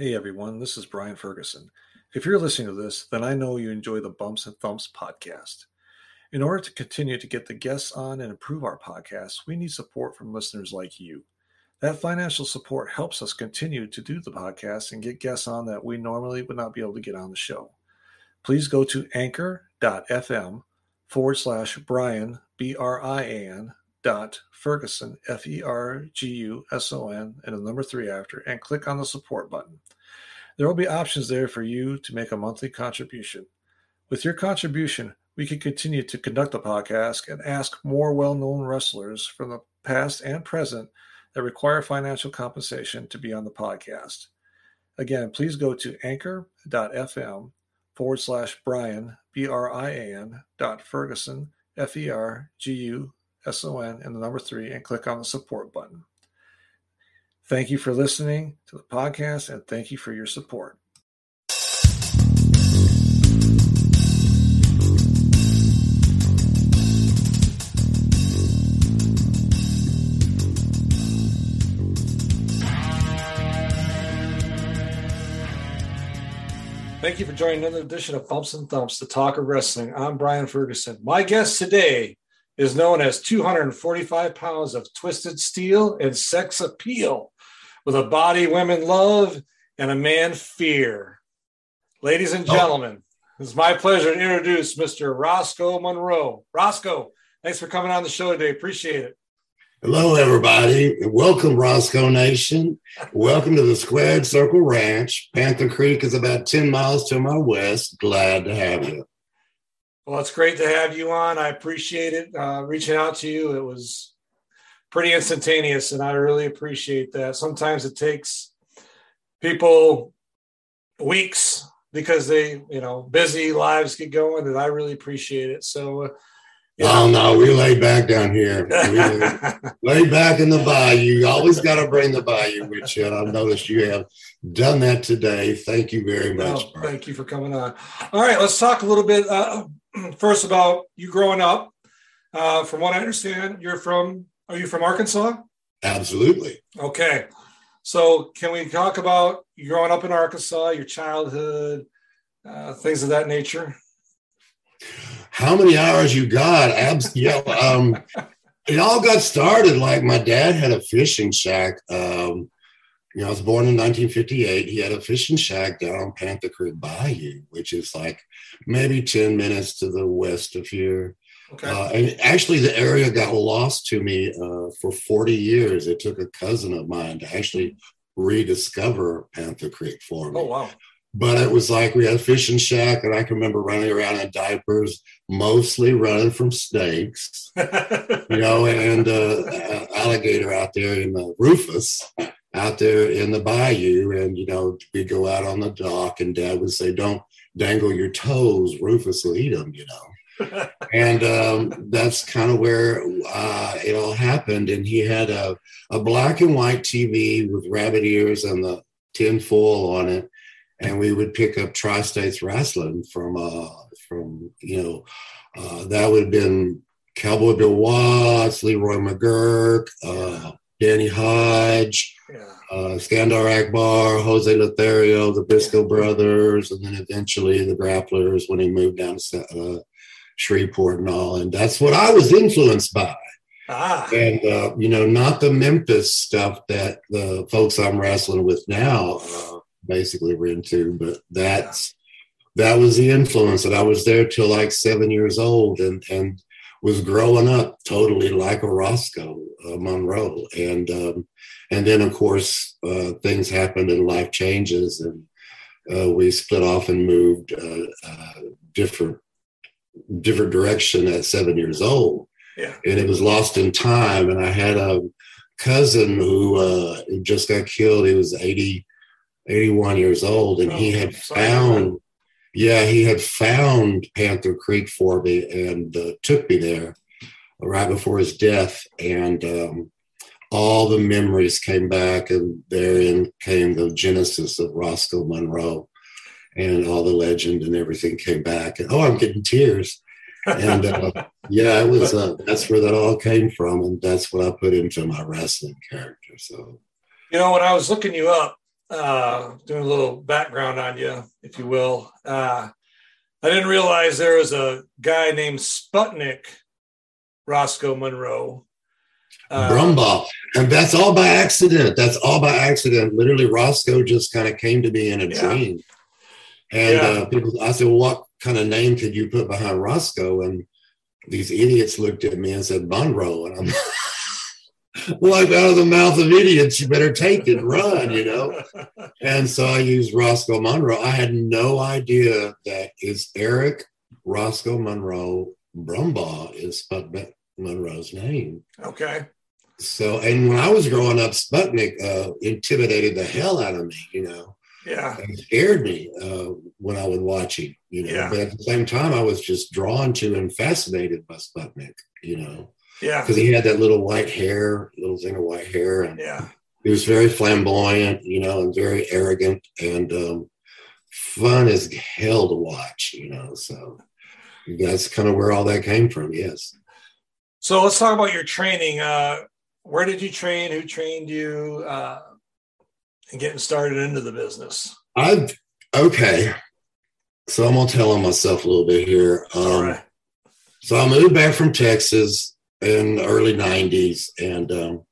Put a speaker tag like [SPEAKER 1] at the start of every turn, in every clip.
[SPEAKER 1] Hey everyone, this is Brian Ferguson. If you're listening to this, then I know you enjoy the Bumps and Thumps podcast. In order to continue to get the guests on and improve our podcast, we need support from listeners like you. That financial support helps us continue to do the podcast and get guests on that we normally would not be able to get on the show. Please go to anchor.fm forward slash Brian, B R I A N, dot Ferguson, F E R G U S O N, and the number three after, and click on the support button. There will be options there for you to make a monthly contribution. With your contribution, we can continue to conduct the podcast and ask more well known wrestlers from the past and present that require financial compensation to be on the podcast. Again, please go to anchor.fm forward slash Brian, B R I A N, dot Ferguson, F E R G U S O N, and the number three, and click on the support button. Thank you for listening to the podcast and thank you for your support. Thank you for joining another edition of Bumps and Thumps, the talk of wrestling. I'm Brian Ferguson. My guest today is known as 245 pounds of twisted steel and sex appeal with a body women love and a man fear. Ladies and oh. gentlemen, oh. it's my pleasure to introduce Mr. Roscoe Monroe. Roscoe, thanks for coming on the show today. Appreciate it.
[SPEAKER 2] Hello, everybody. Welcome, Roscoe Nation. Welcome to the Squared Circle Ranch. Panther Creek is about 10 miles to my west. Glad to have you.
[SPEAKER 1] Well, it's great to have you on. I appreciate it. Uh, reaching out to you, it was pretty instantaneous, and I really appreciate that. Sometimes it takes people weeks because they, you know, busy lives get going, and I really appreciate it. So, uh,
[SPEAKER 2] Oh no, we lay back down here. lay back in the bayou. You always got to bring the bayou with you. And I've noticed you have done that today. Thank you very much.
[SPEAKER 1] Oh, thank you for coming on. All right, let's talk a little bit uh, first about you growing up. Uh, from what I understand, you're from. Are you from Arkansas?
[SPEAKER 2] Absolutely.
[SPEAKER 1] Okay. So, can we talk about growing up in Arkansas, your childhood, uh, things of that nature?
[SPEAKER 2] how many hours you got? Abs- yeah, um, it all got started like my dad had a fishing shack. Um, you know, I was born in 1958. He had a fishing shack down on Panther Creek Bayou, which is like maybe 10 minutes to the west of here. Okay. Uh, and actually, the area got lost to me uh, for 40 years. It took a cousin of mine to actually rediscover Panther Creek for me.
[SPEAKER 1] Oh, wow.
[SPEAKER 2] But it was like we had a fishing shack, and I can remember running around in diapers, mostly running from snakes, you know, and uh, alligator out there in the Rufus, out there in the bayou. And, you know, we'd go out on the dock, and dad would say, Don't dangle your toes, Rufus will eat them, you know. and um, that's kind of where uh, it all happened. And he had a, a black and white TV with rabbit ears and the tin foil on it and we would pick up tri-states wrestling from uh from you know uh, that would have been Cowboy Bill Watts, Leroy McGuirk, uh, Danny Hodge. Uh, Skandar Akbar, Jose Lothario, the Briscoe brothers, and then eventually the Grapplers when he moved down to uh, Shreveport and all. And that's what I was influenced by. Ah. And, uh, you know, not the Memphis stuff that the folks I'm wrestling with now uh, basically were into. But that's that was the influence, and I was there till like seven years old, and and was growing up totally like a Roscoe uh, Monroe, and um, and then of course uh, things happened and life changes, and uh, we split off and moved uh, uh, different different direction at seven years old.
[SPEAKER 1] Yeah.
[SPEAKER 2] And it was lost in time. And I had a cousin who, uh, just got killed. He was 80, 81 years old, and oh, he had found, yeah, he had found Panther Creek for me and uh, took me there right before his death, and um, all the memories came back, and therein came the genesis of Roscoe Monroe, and all the legend and everything came back. And oh, I'm getting tears. and uh, yeah, it was uh, that's where that all came from, and that's what I put into my wrestling character. So,
[SPEAKER 1] you know, when I was looking you up, uh, doing a little background on you, if you will. Uh, I didn't realize there was a guy named Sputnik Roscoe Monroe.
[SPEAKER 2] Uh, Brumbaugh. And that's all by accident. That's all by accident. Literally, Roscoe just kind of came to me in a yeah. dream. And yeah. uh, people, I said, well, what kind of name could you put behind Roscoe? And these idiots looked at me and said, Monroe. And I'm like, out of the mouth of idiots, you better take it, run, you know? And so I used Roscoe Monroe. I had no idea that it's Eric Roscoe Monroe Brumbaugh is Sputnik Monroe's name.
[SPEAKER 1] Okay.
[SPEAKER 2] So, and when I was growing up, Sputnik uh, intimidated the hell out of me, you know?
[SPEAKER 1] Yeah.
[SPEAKER 2] And scared me uh, when I would watch him, you know. Yeah. But at the same time, I was just drawn to and fascinated by Sputnik, you know.
[SPEAKER 1] Yeah.
[SPEAKER 2] Because he had that little white hair, little thing of white hair. And
[SPEAKER 1] yeah.
[SPEAKER 2] He was very flamboyant, you know, and very arrogant and um, fun as hell to watch, you know. So that's kind of where all that came from, yes.
[SPEAKER 1] So let's talk about your training. Uh, where did you train? Who trained you? Uh, and getting started into the business?
[SPEAKER 2] I've okay. So I'm gonna tell on myself a little bit here. Um, All right. So I moved back from Texas in the early '90s, and um,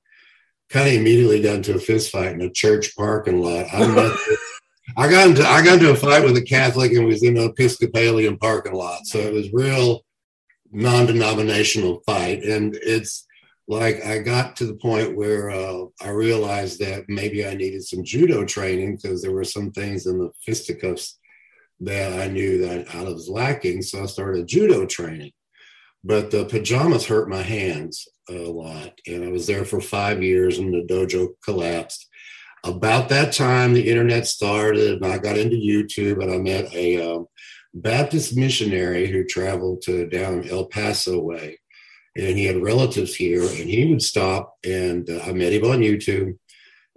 [SPEAKER 2] kind of immediately got into a fist fight in a church parking lot. I met. I got into I got into a fight with a Catholic and was in an Episcopalian parking lot. So it was real non-denominational fight, and it's like I got to the point where uh, I realized that maybe I needed some judo training because there were some things in the fisticuffs that I knew that I was lacking. So I started judo training. But the pajamas hurt my hands a lot. And I was there for five years and the dojo collapsed. About that time, the internet started and I got into YouTube and I met a um, Baptist missionary who traveled to down El Paso way and he had relatives here, and he would stop, and uh, I met him on YouTube,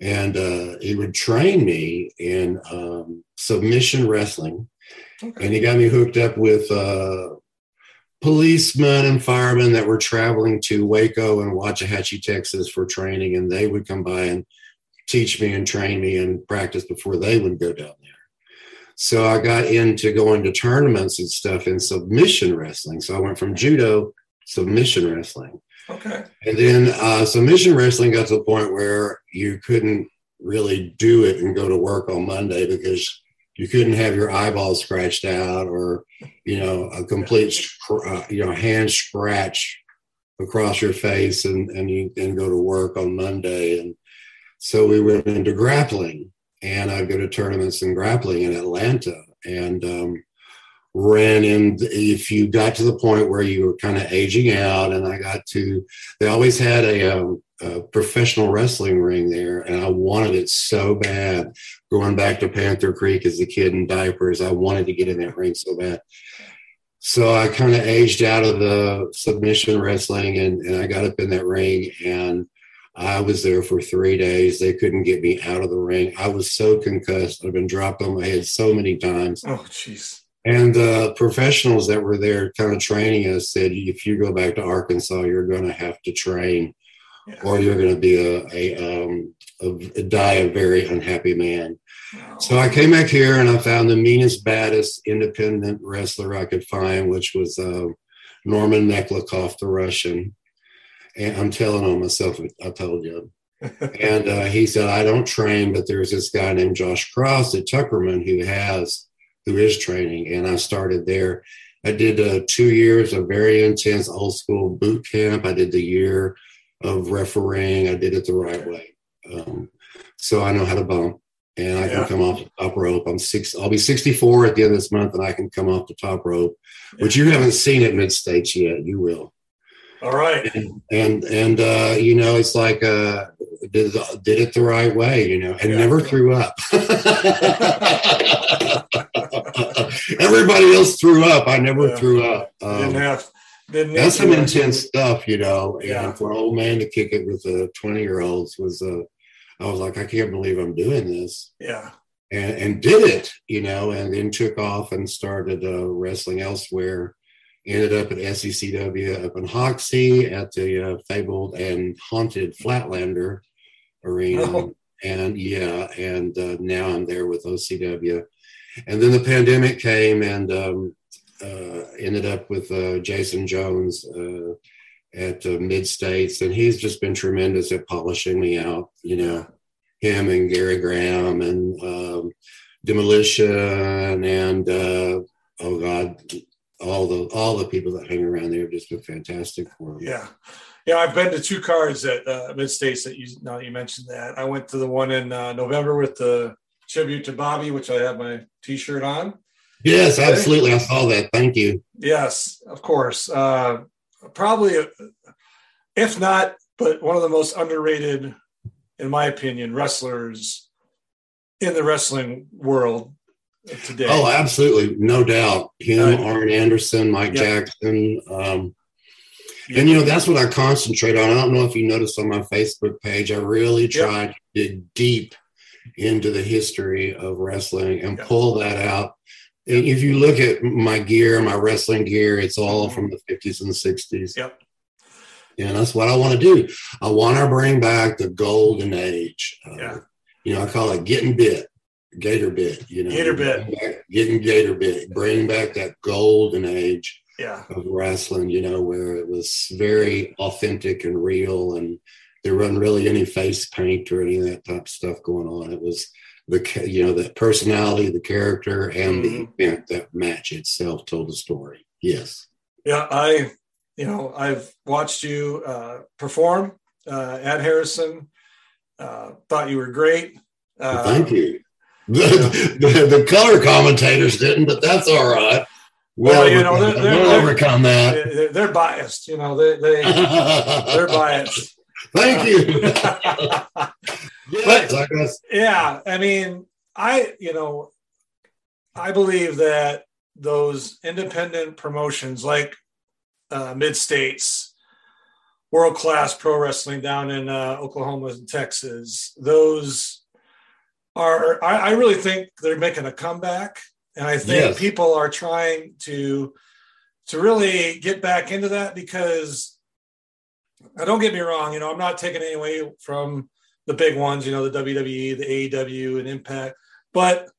[SPEAKER 2] and uh, he would train me in um, submission wrestling, okay. and he got me hooked up with uh, policemen and firemen that were traveling to Waco and Waxahachie, Texas, for training, and they would come by and teach me and train me and practice before they would go down there. So I got into going to tournaments and stuff in submission wrestling. So I went from judo submission wrestling.
[SPEAKER 1] Okay.
[SPEAKER 2] And then uh, submission wrestling got to the point where you couldn't really do it and go to work on Monday because you couldn't have your eyeballs scratched out or you know a complete uh, you know hand scratch across your face and and you and go to work on Monday. And so we went into grappling and I go to tournaments in grappling in Atlanta. And um, ran in if you got to the point where you were kind of aging out and i got to they always had a, um, a, professional wrestling ring there and i wanted it so bad going back to panther creek as a kid in diapers i wanted to get in that ring so bad so i kind of aged out of the submission wrestling and, and i got up in that ring and I was there for three days. They couldn't get me out of the ring. I was so concussed. I've been dropped on my head so many times.
[SPEAKER 1] Oh, jeez.
[SPEAKER 2] And the professionals that were there kind of training us said, if you go back to Arkansas, you're going to have to train or you're going to be a, a, um, a, die a very unhappy man. Wow. So I came back here and I found the meanest, baddest independent wrestler I could find, which was uh, Norman Neklikov, the Russian. And I'm telling on myself, I told you. and uh, he said, I don't train, but there's this guy named Josh Cross at Tuckerman who has who is training. And I started there. I did uh, two years of very intense old school boot camp. I did the year of refereeing. I did it the right way. Um, so I know how to bump and I yeah. can come off the top rope. I'm six, I'll be 64 at the end of this month and I can come off the top rope, yeah. which you haven't seen at mid states yet. You will.
[SPEAKER 1] All right.
[SPEAKER 2] And, and, and uh, you know, it's like, uh, did, did it the right way, you know, and yeah. never threw up. Everybody else threw up. I never yeah. threw up.
[SPEAKER 1] Um, didn't have. Didn't
[SPEAKER 2] that's some intense stuff, you know. Yeah. And for an old man to kick it with the twenty year olds was, uh, I was like, I can't believe I'm doing this.
[SPEAKER 1] Yeah.
[SPEAKER 2] And, and did it, you know, and then took off and started uh, wrestling elsewhere. Ended up at SECW up in Hoxie at the uh, fabled and haunted Flatlander arena. Oh. And yeah, and uh, now I'm there with OCW. And then the pandemic came and um, uh, ended up with uh, Jason Jones uh, at uh, Mid States, and he's just been tremendous at polishing me out. You know, him and Gary Graham and um, Demolition and uh, oh God, all the all the people that hang around there have just been fantastic for me.
[SPEAKER 1] Yeah. Yeah, I've been to two cards at uh, Mid States that you now that you mentioned that. I went to the one in uh, November with the tribute to Bobby, which I have my T-shirt on.
[SPEAKER 2] Yes, absolutely. I saw that. Thank you.
[SPEAKER 1] Yes, of course. Uh, probably, if not, but one of the most underrated, in my opinion, wrestlers in the wrestling world today.
[SPEAKER 2] Oh, absolutely, no doubt. Him, uh, Arn Anderson, Mike yeah. Jackson. Um, and you know that's what I concentrate on. I don't know if you noticed on my Facebook page. I really tried to dig deep into the history of wrestling and pull that out and if you look at my gear, my wrestling gear, it's all mm-hmm. from the 50s and the 60s.
[SPEAKER 1] Yep.
[SPEAKER 2] And that's what I want to do. I want to bring back the golden age. Uh, yeah. You know, I call it getting bit, gator bit. You know,
[SPEAKER 1] gator bit,
[SPEAKER 2] getting gator bit, bring back that golden age
[SPEAKER 1] yeah.
[SPEAKER 2] of wrestling. You know, where it was very authentic and real, and there wasn't really any face paint or any of that type of stuff going on. It was the you know the personality, the character, and mm-hmm. the event that match itself told the story. Yes.
[SPEAKER 1] Yeah, I you know I've watched you uh, perform uh, at Harrison. Uh, thought you were great.
[SPEAKER 2] Uh, Thank you. The, the, the, color commentators didn't, but that's all right.
[SPEAKER 1] Well, you know, they're,
[SPEAKER 2] they're, we'll overcome that.
[SPEAKER 1] They're, they're, biased. You know, they, they they're biased.
[SPEAKER 2] Thank you.
[SPEAKER 1] but, yeah, I mean, I, you know, I believe that those independent promotions like uh, Mid States, world class pro wrestling down in uh, Oklahoma and Texas, those are, I, I, really think they're making a comeback. And I think yes. people are trying to to really get back into that because now don't get me wrong, you know, I'm not taking any away from the big ones, you know, the WWE, the AEW, and Impact. But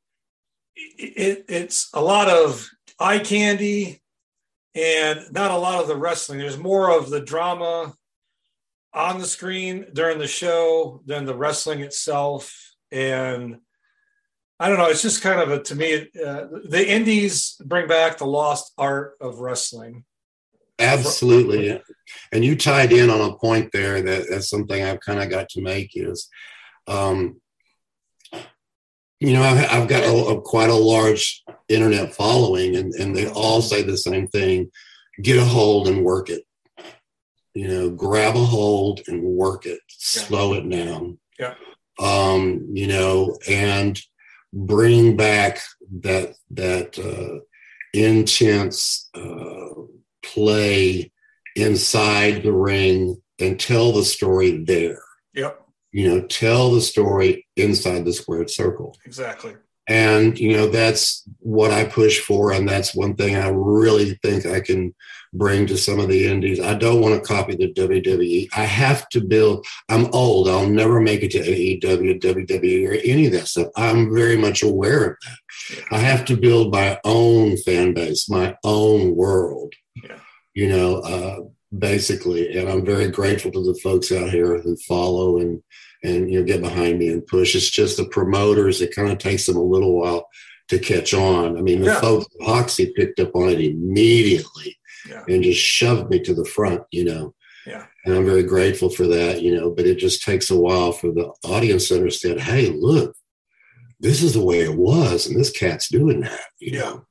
[SPEAKER 1] it, it's a lot of eye candy and not a lot of the wrestling. There's more of the drama on the screen during the show than the wrestling itself. And I don't know. It's just kind of a to me. Uh, the indies bring back the lost art of wrestling.
[SPEAKER 2] Absolutely. And you tied in on a point there that that's something I've kind of got to make is, um, you know, I've, I've got a, a, quite a large internet following, and, and they all say the same thing get a hold and work it. You know, grab a hold and work it, slow it down.
[SPEAKER 1] Yeah.
[SPEAKER 2] Um, you know, and bring back that, that, uh, intense, uh, play inside the ring and tell the story there.
[SPEAKER 1] Yep.
[SPEAKER 2] You know, tell the story inside the squared circle.
[SPEAKER 1] Exactly.
[SPEAKER 2] And, you know, that's what I push for. And that's one thing I really think I can bring to some of the indies. I don't want to copy the WWE. I have to build, I'm old. I'll never make it to AEW, WWE, or any of that stuff. I'm very much aware of that. I have to build my own fan base, my own world you know, uh, basically. And I'm very grateful to the folks out here who follow and and you know get behind me and push. It's just the promoters. It kind of takes them a little while to catch on. I mean, the yeah. folks at Hoxie picked up on it immediately yeah. and just shoved me to the front. You know.
[SPEAKER 1] Yeah.
[SPEAKER 2] And I'm very grateful for that, you know, but it just takes a while for the audience to understand, hey, look, this is the way it was, and this cat's doing that, you know.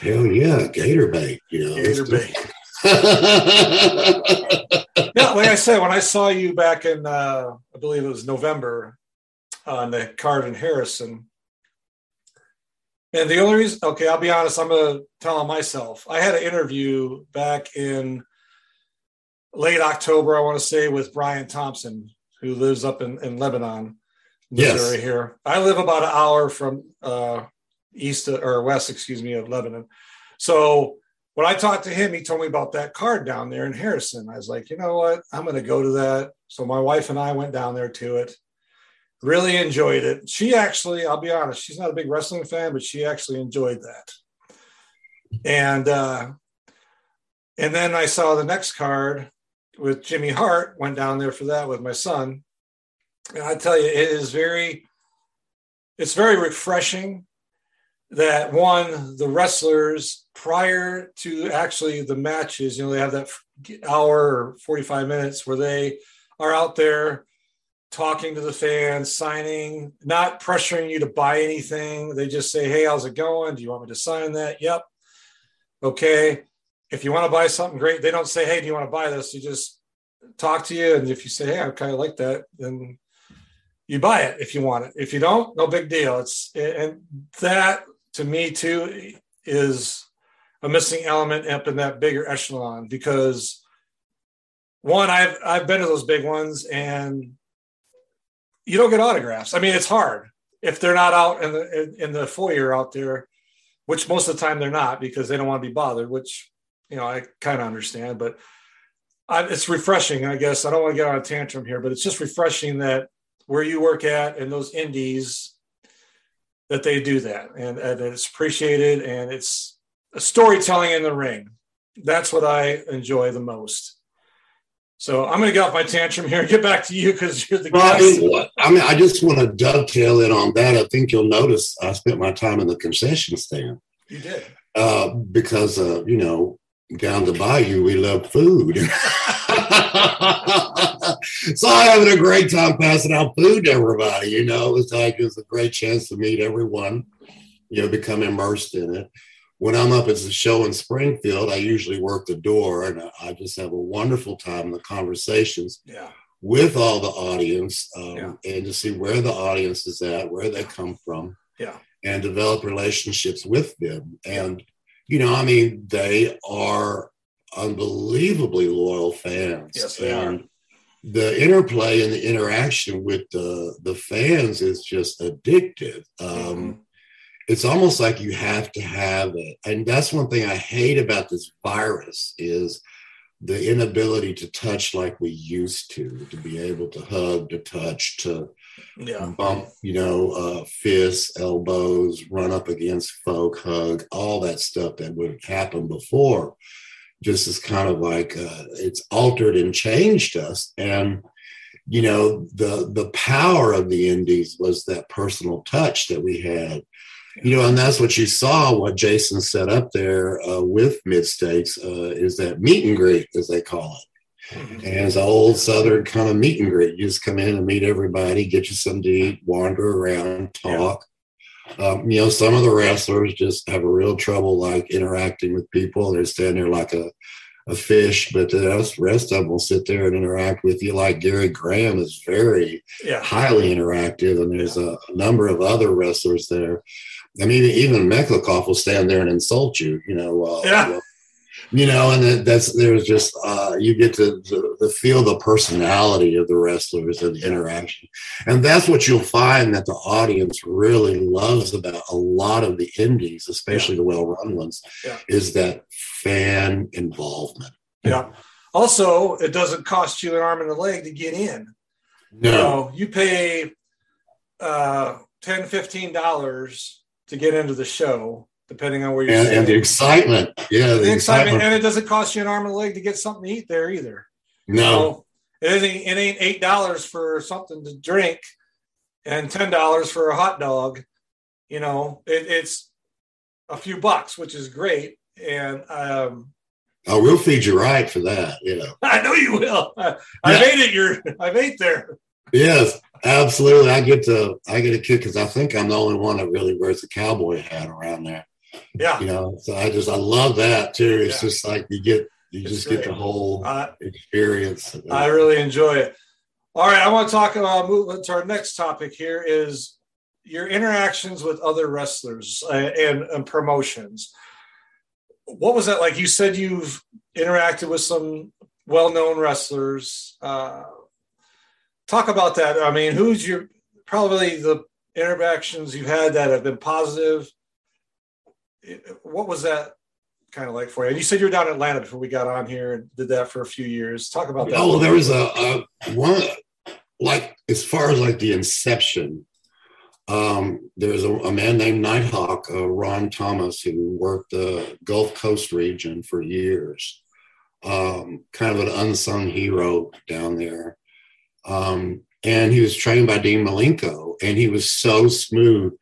[SPEAKER 2] Hell yeah, gator bait, you know.
[SPEAKER 1] Gator bait. yeah, like I said, when I saw you back in, uh, I believe it was November on the card in Harrison. And the only reason, okay, I'll be honest, I'm going to tell on myself. I had an interview back in late October, I want to say, with Brian Thompson, who lives up in, in Lebanon, Missouri yes. here. I live about an hour from uh, east or west, excuse me, of Lebanon. So when I talked to him, he told me about that card down there in Harrison. I was like, you know what? I'm going to go to that. So my wife and I went down there to it. really enjoyed it. She actually, I'll be honest, she's not a big wrestling fan, but she actually enjoyed that. And uh, and then I saw the next card with Jimmy Hart. Went down there for that with my son, and I tell you, it is very, it's very refreshing that one the wrestlers prior to actually the matches, you know, they have that hour or forty five minutes where they are out there talking to the fans, signing, not pressuring you to buy anything. They just say, Hey, how's it going? Do you want me to sign that? Yep. Okay. If you want to buy something great, they don't say, Hey, do you want to buy this? You just talk to you. And if you say, Hey, I kind of like that, then you buy it if you want it. If you don't, no big deal. It's and that to me too is a missing element up in that bigger echelon because one, I've I've been to those big ones and you don't get autographs. I mean, it's hard if they're not out in the in, the foyer out there, which most of the time they're not because they don't want to be bothered. Which you know I kind of understand, but I, it's refreshing. I guess I don't want to get on a tantrum here, but it's just refreshing that where you work at and those indies that they do that and, and it's appreciated and it's storytelling in the ring. That's what I enjoy the most. So I'm going to get off my tantrum here and get back to you because you're the well,
[SPEAKER 2] guest. I mean, I just want to dovetail in on that. I think you'll notice I spent my time in the concession stand.
[SPEAKER 1] You did.
[SPEAKER 2] Uh, because, uh, you know, down the bayou, we love food. so I'm having a great time passing out food to everybody. You know, it was like it was a great chance to meet everyone, you know, become immersed in it when I'm up at the show in Springfield, I usually work the door and I just have a wonderful time in the conversations
[SPEAKER 1] yeah.
[SPEAKER 2] with all the audience um,
[SPEAKER 1] yeah.
[SPEAKER 2] and to see where the audience is at, where they come from,
[SPEAKER 1] yeah.
[SPEAKER 2] and develop relationships with them. And, you know, I mean, they are unbelievably loyal fans.
[SPEAKER 1] Yes, they and are.
[SPEAKER 2] The interplay and the interaction with the, the fans is just addictive. Um, mm-hmm it's almost like you have to have it. And that's one thing i hate about this virus is the inability to touch like we used to to be able to hug to touch to
[SPEAKER 1] yeah.
[SPEAKER 2] bump you know uh, fists elbows run up against folk hug all that stuff that would happen before just is kind of like uh, it's altered and changed us. And you know the the power of the indies was that personal touch that we had you know, and that's what you saw. What Jason set up there uh, with mid states uh, is that meet and greet, as they call it. Mm-hmm. And it's an old Southern kind of meet and greet. You just come in and meet everybody, get you something to eat, wander around, talk. Um, you know, some of the wrestlers just have a real trouble like interacting with people. They're standing there like a, a fish, but the rest of them will sit there and interact with you. Like Gary Graham is very
[SPEAKER 1] yeah.
[SPEAKER 2] highly interactive, and there's a, a number of other wrestlers there I mean, even Meklikov will stand there and insult you, you know. Uh,
[SPEAKER 1] yeah.
[SPEAKER 2] you know, and that's there's just uh, you get to, to, to, feel the personality of the wrestlers and the interaction, and that's what you'll find that the audience really loves about a lot of the indies, especially yeah. the well-run ones,
[SPEAKER 1] yeah.
[SPEAKER 2] is that fan involvement.
[SPEAKER 1] Yeah. Also, it doesn't cost you an arm and a leg to get in.
[SPEAKER 2] No, you, know,
[SPEAKER 1] you pay uh, 10 15 dollars to get into the show, depending on where you're
[SPEAKER 2] and, and the excitement. Yeah,
[SPEAKER 1] the, the excitement. excitement. and it doesn't cost you an arm and a leg to get something to eat there either.
[SPEAKER 2] No,
[SPEAKER 1] it ain't it ain't eight dollars for something to drink and ten dollars for a hot dog. You know, it, it's a few bucks, which is great. And um,
[SPEAKER 2] oh, we'll feed you right for that. You know,
[SPEAKER 1] I know you will. I, I've ate it. You're I've ate there.
[SPEAKER 2] Yes, absolutely. I get to I get a kick because I think I'm the only one that really wears a cowboy hat around there.
[SPEAKER 1] Yeah,
[SPEAKER 2] you know. So I just I love that too. It's yeah. just like you get you it's just great. get the whole uh, experience.
[SPEAKER 1] I really enjoy it. All right, I want to talk about move to our next topic here is your interactions with other wrestlers uh, and, and promotions. What was that like? You said you've interacted with some well-known wrestlers. Uh, talk about that. I mean, who's your probably the interactions you've had that have been positive? What was that kind of like for you? And you said you were down in Atlanta before we got on here and did that for a few years. Talk about that.
[SPEAKER 2] Oh, there was a, a one like as far as like the inception, um, there's a, a, man named Nighthawk, uh, Ron Thomas, who worked the Gulf Coast region for years. Um, kind of an unsung hero down there. Um, and he was trained by Dean Malenko, and he was so smooth.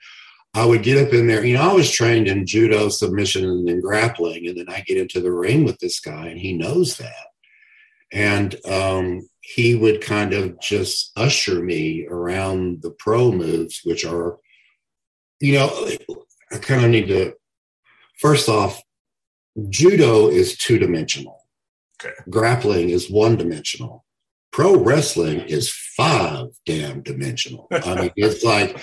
[SPEAKER 2] I would get up in there, you know, I was trained in judo, submission, and then grappling, and then I get into the ring with this guy, and he knows that. And um, he would kind of just usher me around the pro moves, which are, you know, I kind of need to, first off, judo is two dimensional, okay. grappling is one dimensional. Pro wrestling is five damn dimensional. I mean, it's like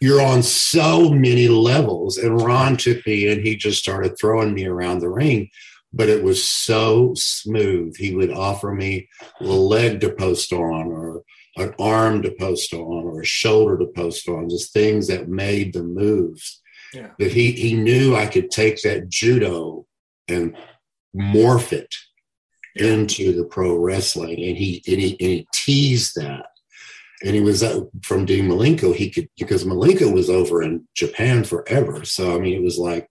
[SPEAKER 2] you're on so many levels. And Ron took me and he just started throwing me around the ring but it was so smooth. He would offer me a leg to post on, or an arm to post on, or a shoulder to post on, just things that made the moves. Yeah. That he he knew I could take that judo and morph it. Into the pro wrestling, and he and he and he teased that. And he was uh, from Dean Malenko. He could because Malenko was over in Japan forever. So I mean, it was like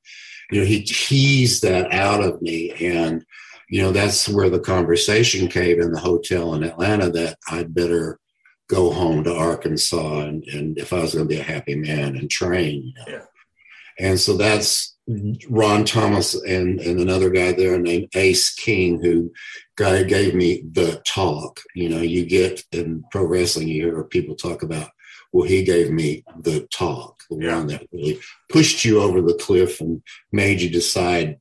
[SPEAKER 2] you know, he teased that out of me. And, you know, that's where the conversation came in the hotel in Atlanta that I'd better go home to Arkansas and, and if I was going to be a happy man and train. You know? Yeah. And so that's Mm-hmm. Ron Thomas and, and another guy there named Ace King, who guy gave me the talk. You know, you get in pro wrestling, you hear people talk about well, he gave me the talk, the yeah. one that really pushed you over the cliff and made you decide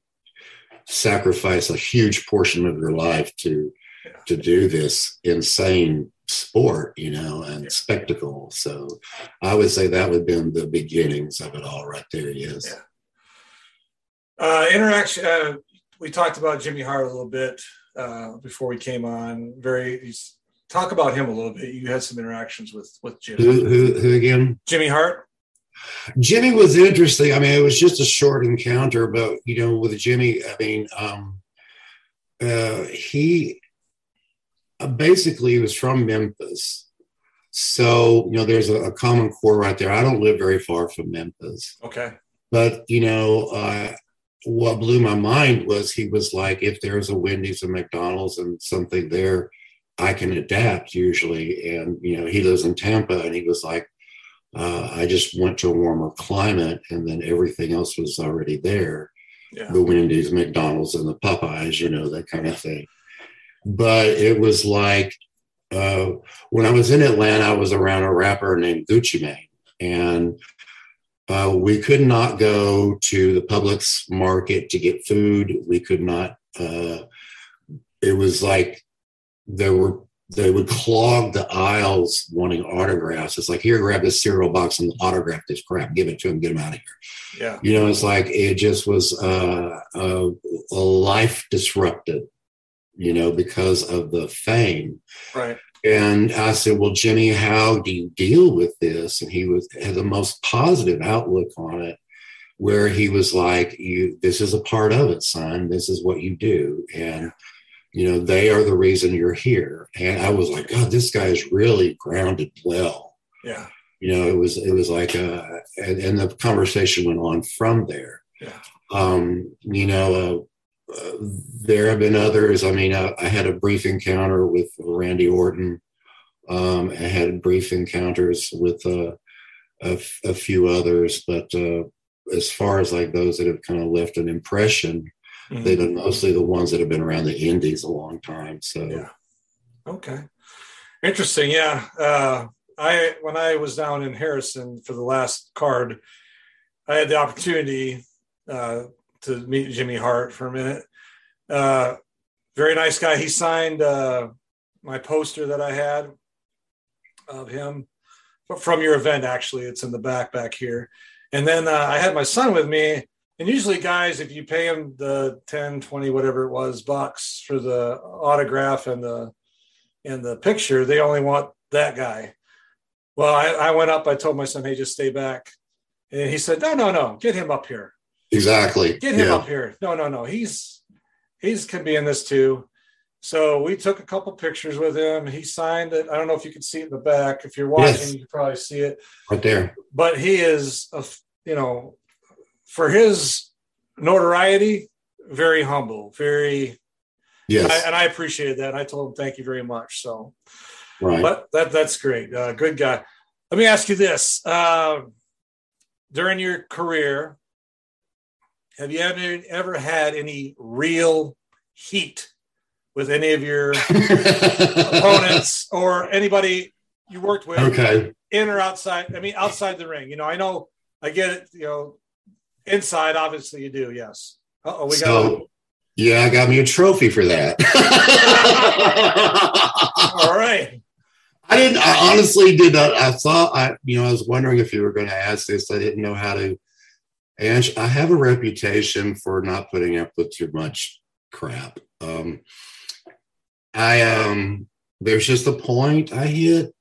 [SPEAKER 2] sacrifice a huge portion of your life to to do this insane sport, you know, and yeah. spectacle. So I would say that would have been the beginnings of it all right there. Yes. Yeah.
[SPEAKER 1] Uh, interaction. Uh, we talked about Jimmy Hart a little bit uh, before we came on. Very, talk about him a little bit. You had some interactions with with Jimmy.
[SPEAKER 2] Who, who, who again?
[SPEAKER 1] Jimmy Hart.
[SPEAKER 2] Jimmy was interesting. I mean, it was just a short encounter, but you know, with Jimmy, I mean, um, uh, he uh, basically was from Memphis. So, you know, there's a, a, common core right there. I don't live very far from Memphis.
[SPEAKER 1] Okay.
[SPEAKER 2] But, you know, uh, what blew my mind was he was like, if there's a Wendy's and McDonald's and something there, I can adapt usually. And, you know, he lives in Tampa and he was like, uh, I just went to a warmer climate and then everything else was already there. Yeah. The Wendy's, McDonald's, and the Popeyes, you know, that kind of thing. But it was like uh, when I was in Atlanta, I was around a rapper named Gucci Mane. And uh, we could not go to the Publix market to get food. We could not. Uh, it was like there were they would clog the aisles wanting autographs. It's like, here, grab this cereal box and autograph this crap, give it to him, get him out of here. Yeah. You know, it's like it just was uh, a, a life disrupted, you know, because of the fame.
[SPEAKER 1] Right.
[SPEAKER 2] And I said, Well, Jimmy, how do you deal with this? And he was had the most positive outlook on it, where he was like, You this is a part of it, son. This is what you do. And you know they are the reason you're here and i was like god this guy is really grounded well
[SPEAKER 1] yeah
[SPEAKER 2] you know it was it was like uh and, and the conversation went on from there
[SPEAKER 1] yeah
[SPEAKER 2] um you know uh, uh, there have been others i mean I, I, had a brief encounter with randy orton um i had brief encounters with uh, a, a few others but uh as far as like those that have kind of left an impression Mm-hmm. They've been mostly the ones that have been around the Indies a long time. So,
[SPEAKER 1] yeah. Okay. Interesting. Yeah. Uh, I when I was down in Harrison for the last card, I had the opportunity uh, to meet Jimmy Hart for a minute. Uh, very nice guy. He signed uh, my poster that I had of him from your event. Actually, it's in the back back here. And then uh, I had my son with me, and usually guys if you pay them the 10 20 whatever it was bucks for the autograph and the and the picture they only want that guy well I, I went up i told my son hey just stay back and he said no no no get him up here
[SPEAKER 2] exactly
[SPEAKER 1] get him yeah. up here no no no he's he's can be in this too So we took a couple pictures with him. He signed it. I don't know if you can see it in the back. If you're watching, yes. you can probably see it
[SPEAKER 2] right there.
[SPEAKER 1] But he is, a, you know, for his notoriety, very humble, very. Yes. And I, and I appreciated that. I told him thank you very much. So, right. But that that's great. Uh, good guy. Let me ask you this: uh, during your career, have you ever ever had any real heat with any of your opponents or anybody you worked with?
[SPEAKER 2] Okay.
[SPEAKER 1] In or outside? I mean, outside the ring. You know, I know. I get it. You know, inside, obviously, you do. Yes. Oh, we
[SPEAKER 2] so, got. Yeah, I got me a trophy for that.
[SPEAKER 1] All right.
[SPEAKER 2] I didn't. I honestly did not. I thought. I you know I was wondering if you were going to ask this. I didn't know how to. And I have a reputation for not putting up with too much crap. Um, I um, there's just a point I hit,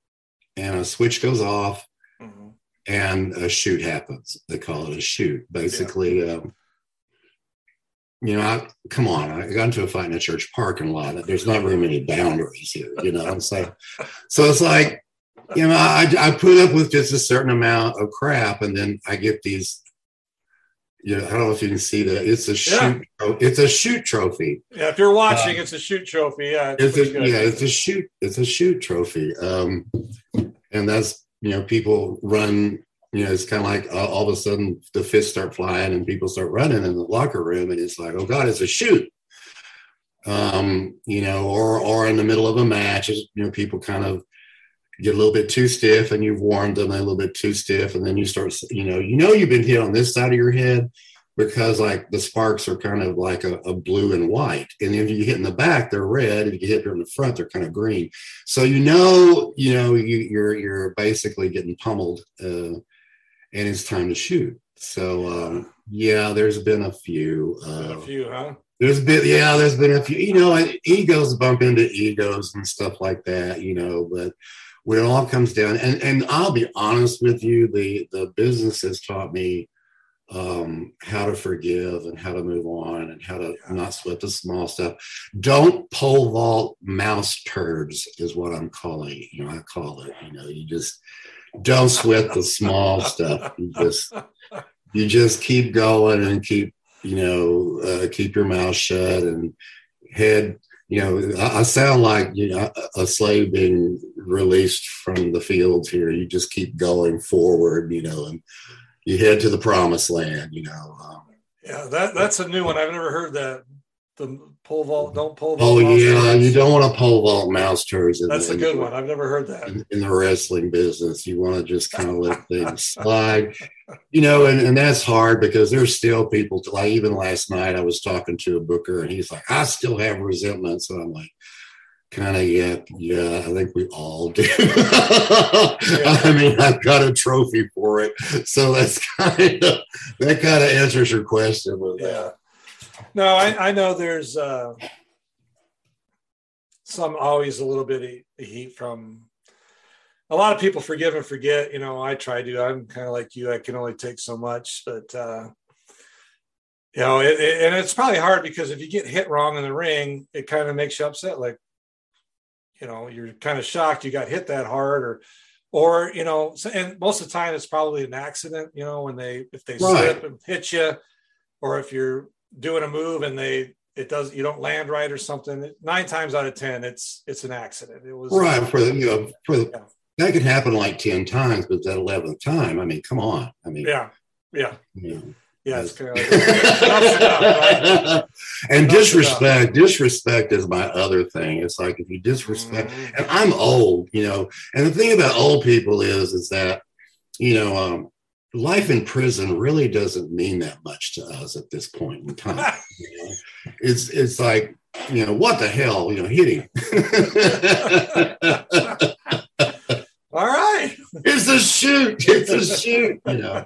[SPEAKER 2] and a switch goes off, mm-hmm. and a shoot happens. They call it a shoot. Basically, yeah. um, you know, I, come on, I got into a fight in a church parking lot. There's not very many boundaries here, you know. I'm saying, so it's like, you know, I, I put up with just a certain amount of crap, and then I get these. Know, I don't know if you can see that. It's a shoot. Yeah. It's a shoot trophy.
[SPEAKER 1] Yeah, if you're watching, uh, it's a shoot trophy. Yeah,
[SPEAKER 2] it's, it's a, yeah, it's a shoot. It's a shoot trophy. Um, and that's you know, people run you know, it's kind of like uh, all of a sudden the fists start flying and people start running in the locker room, and it's like, oh God, it's a shoot. Um, you know, or or in the middle of a match, you know, people kind of get a little bit too stiff, and you've warmed them a little bit too stiff, and then you start, you know, you know, you've been hit on this side of your head because like the sparks are kind of like a, a blue and white, and if you hit in the back, they're red. If you hit in the front, they're kind of green. So you know, you know, you, you're you're basically getting pummeled. Uh, and it's time to shoot. So um, yeah, there's been a few.
[SPEAKER 1] Uh, a few, huh?
[SPEAKER 2] There's been yeah, there's been a few. You know, egos bump into egos and stuff like that. You know, but when it all comes down, and and I'll be honest with you, the the business has taught me um, how to forgive and how to move on and how to not sweat the small stuff. Don't pole vault mouse turds is what I'm calling. You know, I call it. You know, you just don't sweat the small stuff. You just you just keep going and keep you know uh, keep your mouth shut and head. You know, I, sound like you know a slave being released from the fields here. You just keep going forward. You know, and you head to the promised land. You know. Um,
[SPEAKER 1] yeah, that that's a new one. I've never heard that. The pole vault, don't pole
[SPEAKER 2] vault. Oh, oh yeah, you don't want to pole vault mouse turds.
[SPEAKER 1] That's a good one. I've never heard that
[SPEAKER 2] in, in the wrestling business. You want to just kind of let things slide, you know, and, and that's hard because there's still people. To, like even last night, I was talking to a booker, and he's like, "I still have resentment." So I'm like, kind of yeah yeah i think we all do i mean i've got a trophy for it so that's kind of that kind of answers your question with
[SPEAKER 1] yeah that. No, I, I know there's uh, some always a little bit of heat from a lot of people forgive and forget. You know, I try to. I'm kind of like you. I can only take so much, but uh, you know, it, it, and it's probably hard because if you get hit wrong in the ring, it kind of makes you upset. Like, you know, you're kind of shocked you got hit that hard, or, or you know, and most of the time it's probably an accident. You know, when they if they right. slip and hit you, or if you're doing a move and they it does you don't land right or something. Nine times out of ten it's it's an accident. It was
[SPEAKER 2] right for the you know for the yeah. that could happen like 10 times but that 11th time i mean come on i mean.
[SPEAKER 1] Yeah yeah. Yeah. It's kind of like,
[SPEAKER 2] right? and disrespect disrespect is my other thing. It's like if you disrespect mm-hmm. and i'm old you know and the thing about old people is is that you know um life in prison really doesn't mean that much to us at this point in time. you know? It's it's like you know what the hell you know hit him.
[SPEAKER 1] All right,
[SPEAKER 2] it's a shoot. It's a shoot. You know.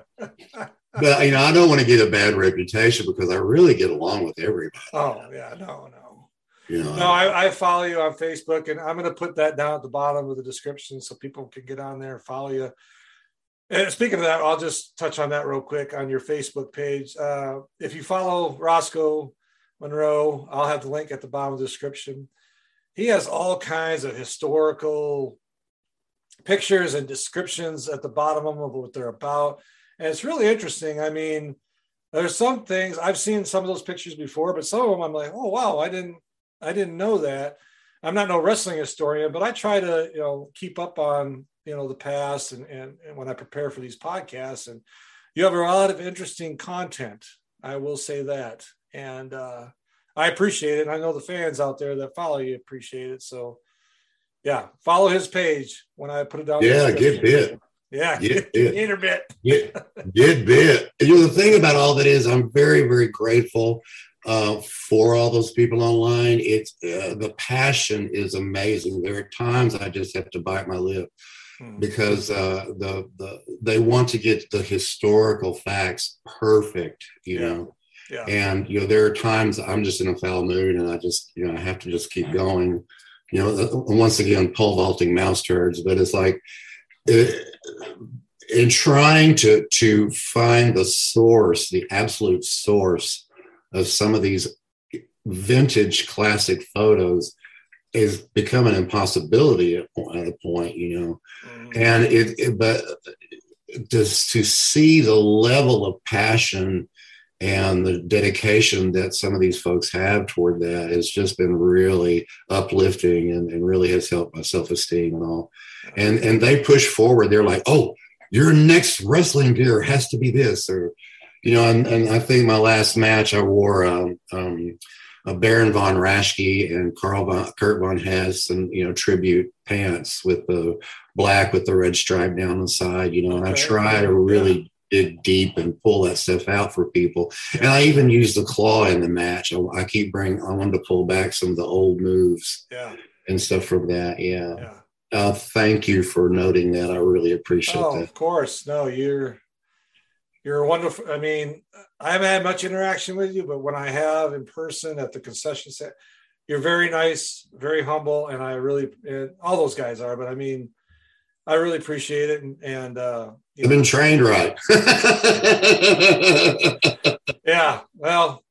[SPEAKER 2] But you know, I don't want to get a bad reputation because I really get along with everybody.
[SPEAKER 1] Oh yeah, no, no. You know, no, I, I follow you on Facebook, and I'm going to put that down at the bottom of the description so people can get on there and follow you. And speaking of that, I'll just touch on that real quick on your Facebook page. Uh, if you follow Roscoe Monroe, I'll have the link at the bottom of the description. he has all kinds of historical pictures and descriptions at the bottom of of what they're about. And it's really interesting. I mean, there's some things I've seen some of those pictures before, but some of them I'm like, oh wow, I didn't I didn't know that. I'm not no wrestling historian, but I try to, you know, keep up on, you know, the past and, and, and when I prepare for these podcasts. And you have a lot of interesting content. I will say that. And uh, I appreciate it. I know the fans out there that follow you appreciate it. So yeah, follow his page when I put it down.
[SPEAKER 2] Yeah, get bit.
[SPEAKER 1] Yeah, get, get, get bit.
[SPEAKER 2] Get, get bit. You know, the thing about all that is I'm very, very grateful uh, for all those people online. It's uh, the passion is amazing. There are times I just have to bite my lip because uh, the the they want to get the historical facts perfect, you yeah. know. Yeah. And you know, there are times I'm just in a foul mood, and I just you know I have to just keep going. You know, once again, pole vaulting mouse turds, but it's like. It, in trying to to find the source, the absolute source of some of these vintage classic photos is become an impossibility at, a point, you know. Mm. And it, it, but just to see the level of passion and the dedication that some of these folks have toward that has just been really uplifting and, and really has helped my self-esteem and all. And and they push forward. They're like, oh, your next wrestling gear has to be this, or you know, and, and I think my last match I wore um, um, a Baron von Raschke and Carl von, Kurt von Hess and you know tribute pants with the black with the red stripe down the side, you know, and I try to really dig deep and pull that stuff out for people. And I even use the claw in the match. I, I keep bringing. I wanted to pull back some of the old moves,
[SPEAKER 1] yeah,
[SPEAKER 2] and stuff from that. Yeah. yeah. Uh, thank you for noting that. I really appreciate oh, that.
[SPEAKER 1] Of course. No, you're you're a wonderful. I mean, I haven't had much interaction with you, but when I have in person at the concession set, you're very nice, very humble, and I really and all those guys are. But I mean, I really appreciate it, and, and uh,
[SPEAKER 2] you've been trained right.
[SPEAKER 1] yeah, well,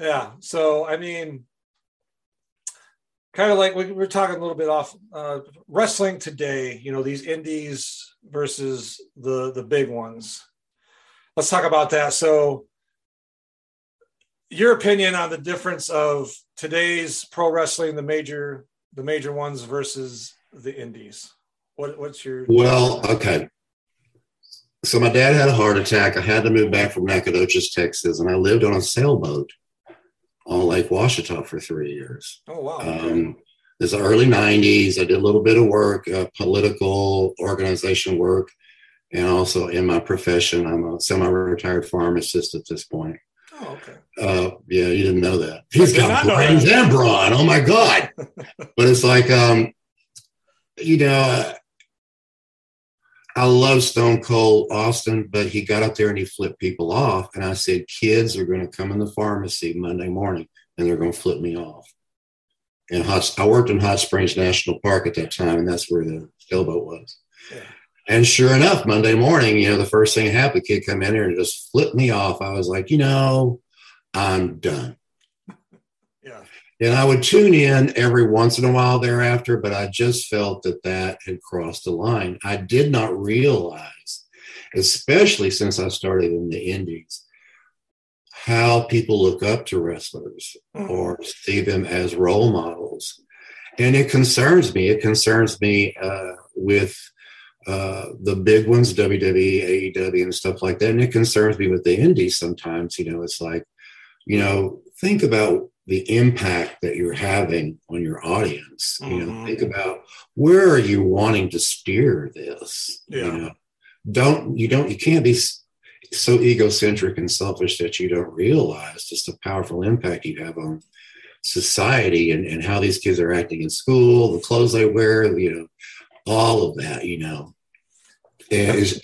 [SPEAKER 1] yeah. So I mean, kind of like we are talking a little bit off uh, wrestling today. You know, these indies versus the the big ones let's talk about that. So, your opinion on the difference of today's pro wrestling, the major, the major ones versus the indies. What, what's your?
[SPEAKER 2] Well, okay. So my dad had a heart attack. I had to move back from Nacogdoches, Texas, and I lived on a sailboat on Lake Ouachita for three years.
[SPEAKER 1] Oh wow!
[SPEAKER 2] Um, this early '90s. I did a little bit of work, uh, political organization work and also in my profession, I'm a semi-retired pharmacist at this point.
[SPEAKER 1] Oh, okay.
[SPEAKER 2] Uh, yeah, you didn't know that. He's got brains and brawn. Oh my god! but it's like, um, you know, I love Stone Cold Austin, but he got up there and he flipped people off. And I said, kids are going to come in the pharmacy Monday morning and they're going to flip me off. And Hot, I worked in Hot Springs National Park at that time, and that's where the sailboat was. Yeah. And sure enough, Monday morning, you know, the first thing that happened, the kid come in here and just flipped me off. I was like, you know, I'm done.
[SPEAKER 1] Yeah.
[SPEAKER 2] And I would tune in every once in a while thereafter, but I just felt that that had crossed the line. I did not realize, especially since I started in the indies, how people look up to wrestlers mm-hmm. or see them as role models. And it concerns me. It concerns me uh, with uh, the big ones, WWE, AEW, and stuff like that. And it concerns me with the indies sometimes. You know, it's like, you know, think about the impact that you're having on your audience. Mm-hmm. You know, mm-hmm. think about where are you wanting to steer this?
[SPEAKER 1] Yeah.
[SPEAKER 2] You know, don't you don't you can't be so egocentric and selfish that you don't realize just the powerful impact you have on society and, and how these kids are acting in school, the clothes they wear, you know, all of that, you know is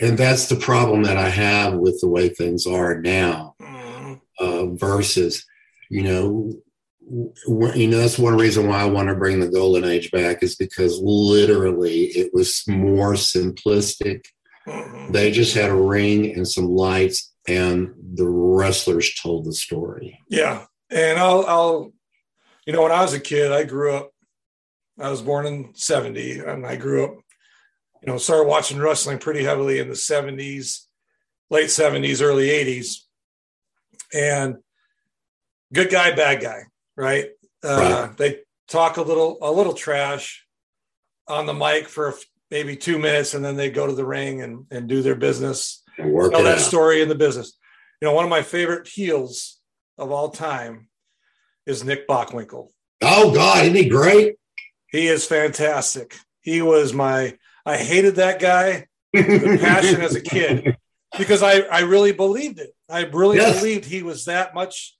[SPEAKER 2] and that's the problem that i have with the way things are now mm. uh, versus you know you know that's one reason why i want to bring the golden age back is because literally it was more simplistic mm-hmm. they just had a ring and some lights and the wrestlers told the story
[SPEAKER 1] yeah and i'll i'll you know when i was a kid i grew up I was born in 70 and I grew up, you know, started watching wrestling pretty heavily in the 70s, late 70s, early 80s. And good guy, bad guy, right? Uh, right. They talk a little, a little trash on the mic for maybe two minutes, and then they go to the ring and, and do their business. Work tell that out. story in the business. You know, one of my favorite heels of all time is Nick Bockwinkel.
[SPEAKER 2] Oh God, isn't he great?
[SPEAKER 1] He is fantastic. He was my I hated that guy with passion as a kid because I, I really believed it. I really yes. believed he was that much.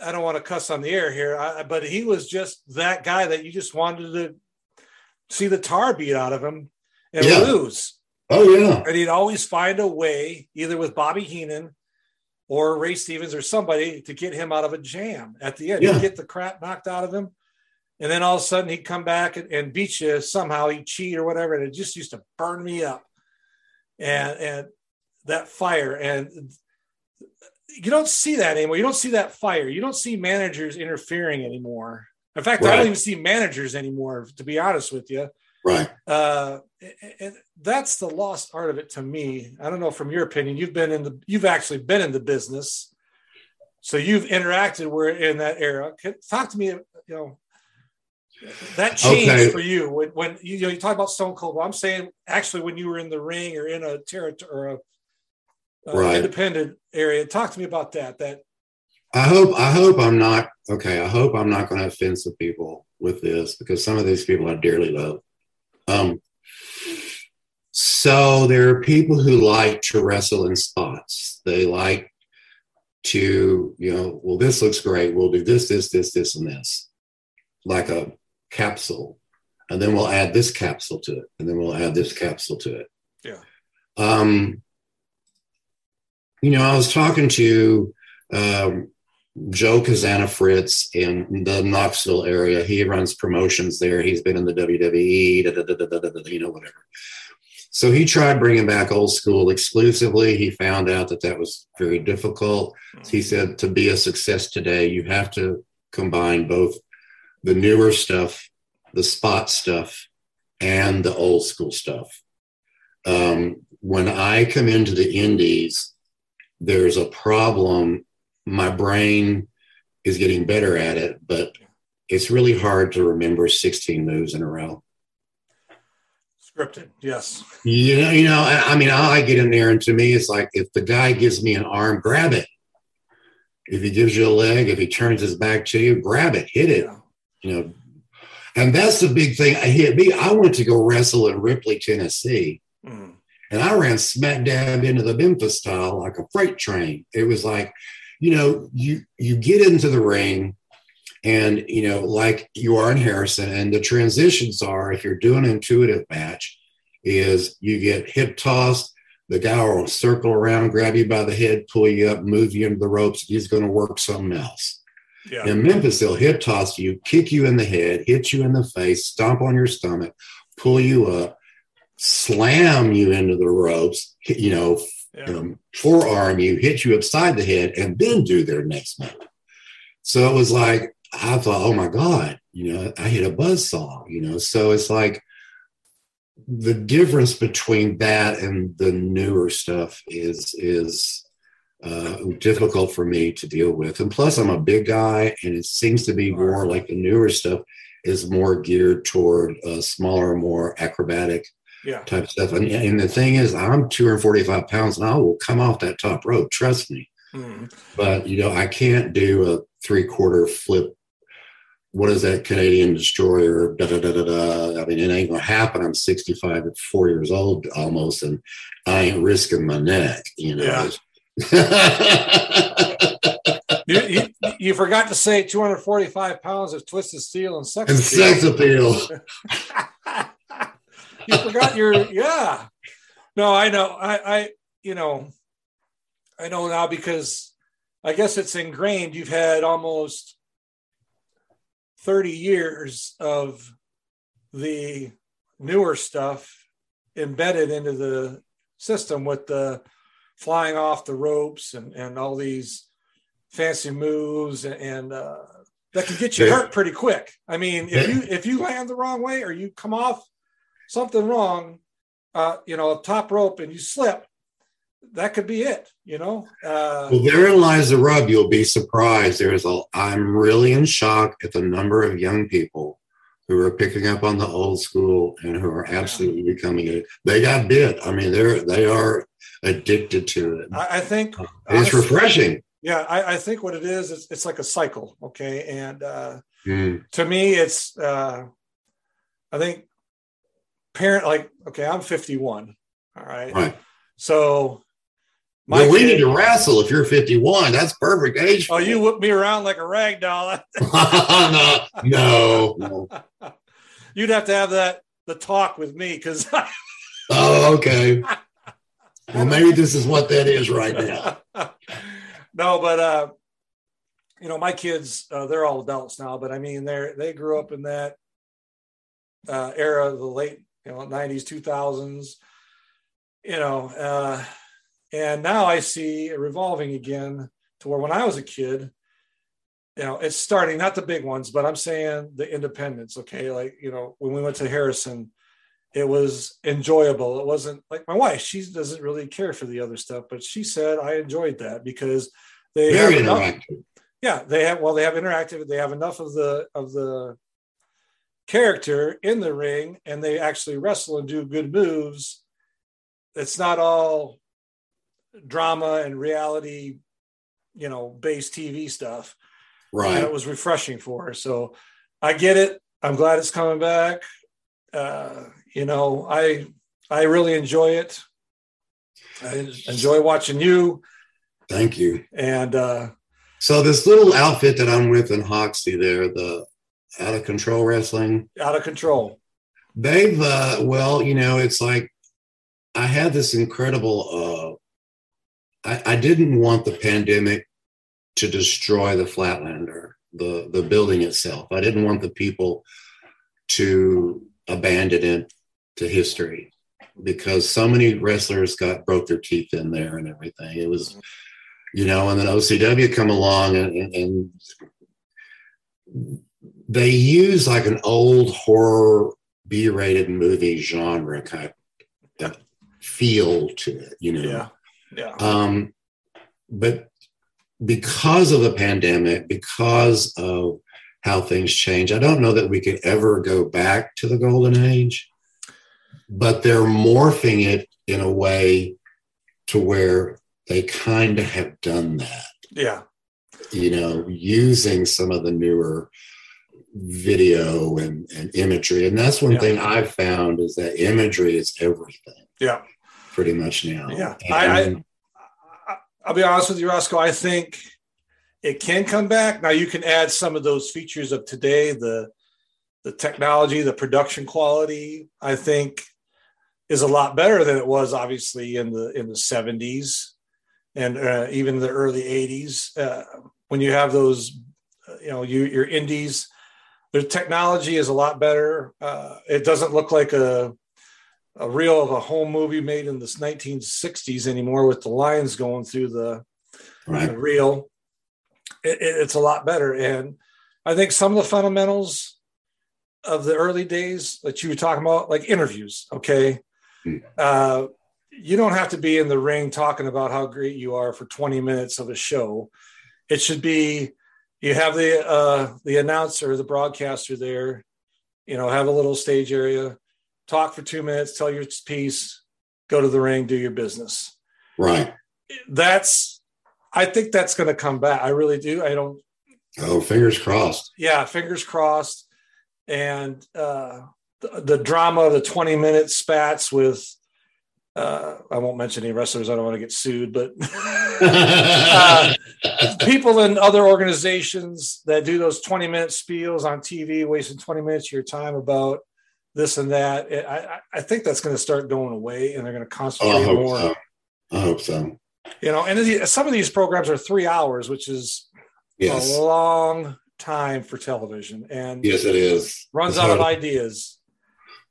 [SPEAKER 1] I don't want to cuss on the air here, I, but he was just that guy that you just wanted to see the tar beat out of him and yeah. lose.
[SPEAKER 2] Oh yeah,
[SPEAKER 1] and he'd always find a way, either with Bobby Heenan or Ray Stevens or somebody, to get him out of a jam at the end. Yeah. He'd get the crap knocked out of him, and then all of a sudden he'd come back and, and beat you somehow. He'd cheat or whatever, and it just used to burn me up. And and that fire and you don't see that anymore. You don't see that fire. You don't see managers interfering anymore. In fact, right. I don't even see managers anymore, to be honest with you.
[SPEAKER 2] Right.
[SPEAKER 1] Uh, and that's the lost art of it to me. I don't know from your opinion. You've been in the, you've actually been in the business, so you've interacted. We're in that era. Talk to me. You know, that changed okay. for you when, when you, know you talk about Stone Cold. Well, I'm saying actually when you were in the ring or in a territory or a uh, right. independent area. Talk to me about that. That
[SPEAKER 2] I hope I hope I'm not okay. I hope I'm not going to offend some people with this because some of these people I dearly love. Um, so there are people who like to wrestle in spots. They like to, you know, well, this looks great. We'll do this, this, this, this, and this, like a capsule, and then we'll add this capsule to it, and then we'll add this capsule to it.
[SPEAKER 1] Yeah.
[SPEAKER 2] Um, you know, I was talking to um, Joe Kazana Fritz in the Knoxville area. He runs promotions there. He's been in the WWE, da, da, da, you know, whatever. So he tried bringing back old school exclusively. He found out that that was very difficult. He said to be a success today, you have to combine both the newer stuff, the spot stuff, and the old school stuff. Um, when I come into the indies, there's a problem. My brain is getting better at it, but it's really hard to remember 16 moves in a row.
[SPEAKER 1] Scripted, yes.
[SPEAKER 2] You know, you know. I, I mean, I get in there, and to me, it's like if the guy gives me an arm, grab it. If he gives you a leg, if he turns his back to you, grab it, hit it. Yeah. You know, and that's the big thing. I hit me. I went to go wrestle in Ripley, Tennessee, mm. And I ran smack dab into the Memphis style like a freight train. It was like, you know, you you get into the ring and you know, like you are in Harrison, and the transitions are if you're doing an intuitive match, is you get hip tossed, the guy will circle around, grab you by the head, pull you up, move you into the ropes. He's going to work something else. Yeah. In Memphis, they'll hip toss you, kick you in the head, hit you in the face, stomp on your stomach, pull you up, slam you into the ropes, you know, yeah. um, forearm you, hit you upside the head, and then do their next move. So it was like, I thought, oh my God, you know, I hit a buzz saw, you know. So it's like the difference between that and the newer stuff is is uh, difficult for me to deal with. And plus, I'm a big guy, and it seems to be more like the newer stuff is more geared toward a smaller, more acrobatic
[SPEAKER 1] yeah.
[SPEAKER 2] type stuff. And, and the thing is, I'm 245 pounds and I will come off that top rope. Trust me. Mm. But you know, I can't do a three quarter flip. What is that Canadian destroyer? Da, da, da, da, da. I mean, it ain't gonna happen. I'm 65 at four years old almost, and I ain't risking my neck. You know.
[SPEAKER 1] Yeah. you, you, you, forgot to say 245 pounds of twisted steel and sex
[SPEAKER 2] and appeal. sex appeal.
[SPEAKER 1] you forgot your yeah. No, I know. I, I you know, I know now because I guess it's ingrained. You've had almost 30 years of the newer stuff embedded into the system with the flying off the ropes and, and all these fancy moves and, and uh, that can get you hurt pretty quick. I mean, if you if you land the wrong way or you come off something wrong, uh, you know, a top rope and you slip, that could be it. You know. Uh,
[SPEAKER 2] well, therein lies the rub. You'll be surprised. There's a. I'm really in shock at the number of young people who are picking up on the old school and who are absolutely yeah. becoming it. They got bit. I mean, they're they are addicted to it.
[SPEAKER 1] I, I think
[SPEAKER 2] it's honestly, refreshing.
[SPEAKER 1] Yeah, I, I, think what it is, it's, it's like a cycle. Okay, and uh, mm. to me, it's uh, I think parent like okay, I'm 51. All right,
[SPEAKER 2] right.
[SPEAKER 1] So
[SPEAKER 2] my well, we kid, need to wrestle if you're 51. That's perfect age.
[SPEAKER 1] Oh, you whip me around like a rag doll.
[SPEAKER 2] no, no, no.
[SPEAKER 1] You'd have to have that the talk with me because.
[SPEAKER 2] oh, okay. Well, maybe this is what that is right now.
[SPEAKER 1] no, but uh, you know, my kids, uh, they're all adults now, but I mean, they're they grew up in that uh, era, of the late you know 90s, 2000s. You know, uh, and now I see it revolving again to where when I was a kid, you know, it's starting, not the big ones, but I'm saying the independents. Okay. Like, you know, when we went to Harrison, it was enjoyable. It wasn't like my wife, she doesn't really care for the other stuff, but she said I enjoyed that because they
[SPEAKER 2] very
[SPEAKER 1] have
[SPEAKER 2] enough,
[SPEAKER 1] yeah, they have well, they have interactive, they have enough of the of the character in the ring and they actually wrestle and do good moves. It's not all drama and reality, you know, based TV stuff.
[SPEAKER 2] Right.
[SPEAKER 1] And it was refreshing for her. So I get it. I'm glad it's coming back. Uh, you know, I I really enjoy it. I enjoy watching you.
[SPEAKER 2] Thank you.
[SPEAKER 1] And uh
[SPEAKER 2] so this little outfit that I'm with in Hoxie there, the out of control wrestling.
[SPEAKER 1] Out of control.
[SPEAKER 2] They've uh well, you know, it's like I had this incredible uh I, I didn't want the pandemic to destroy the Flatlander, the, the building itself. I didn't want the people to abandon it to history because so many wrestlers got broke their teeth in there and everything. It was, you know, and then OCW come along and, and, and they use like an old horror B-rated movie genre kind of feel to it, you know.
[SPEAKER 1] Yeah. Yeah.
[SPEAKER 2] Um, but because of the pandemic, because of how things change, I don't know that we could ever go back to the golden age, but they're morphing it in a way to where they kind of have done that.
[SPEAKER 1] Yeah.
[SPEAKER 2] You know, using some of the newer video and, and imagery. And that's one yeah. thing I've found is that imagery is everything.
[SPEAKER 1] Yeah
[SPEAKER 2] pretty much now.
[SPEAKER 1] Yeah, I, I, I'll be honest with you, Roscoe. I think it can come back. Now you can add some of those features of today, the the technology, the production quality. I think is a lot better than it was obviously in the in the 70s and uh, even the early 80s uh, when you have those you know you, your indies the technology is a lot better uh, it doesn't look like a a reel of a home movie made in the 1960s anymore with the lines going through the, right. the reel. It, it, it's a lot better. And I think some of the fundamentals of the early days that you were talking about, like interviews, okay? Uh, you don't have to be in the ring talking about how great you are for 20 minutes of a show. It should be you have the uh, the announcer, the broadcaster there, you know, have a little stage area talk for two minutes, tell your piece, go to the ring, do your business.
[SPEAKER 2] Right.
[SPEAKER 1] That's, I think that's going to come back. I really do. I don't.
[SPEAKER 2] Oh, fingers crossed.
[SPEAKER 1] Yeah, fingers crossed. And uh, the, the drama of the 20 minute spats with, uh, I won't mention any wrestlers. I don't want to get sued, but uh, people in other organizations that do those 20 minute spiels on TV, wasting 20 minutes of your time about this and that. I, I think that's going to start going away, and they're going to concentrate
[SPEAKER 2] oh,
[SPEAKER 1] more.
[SPEAKER 2] So. I hope so.
[SPEAKER 1] You know, and some of these programs are three hours, which is yes. a long time for television, and
[SPEAKER 2] yes, it is.
[SPEAKER 1] Runs it's out hard. of ideas.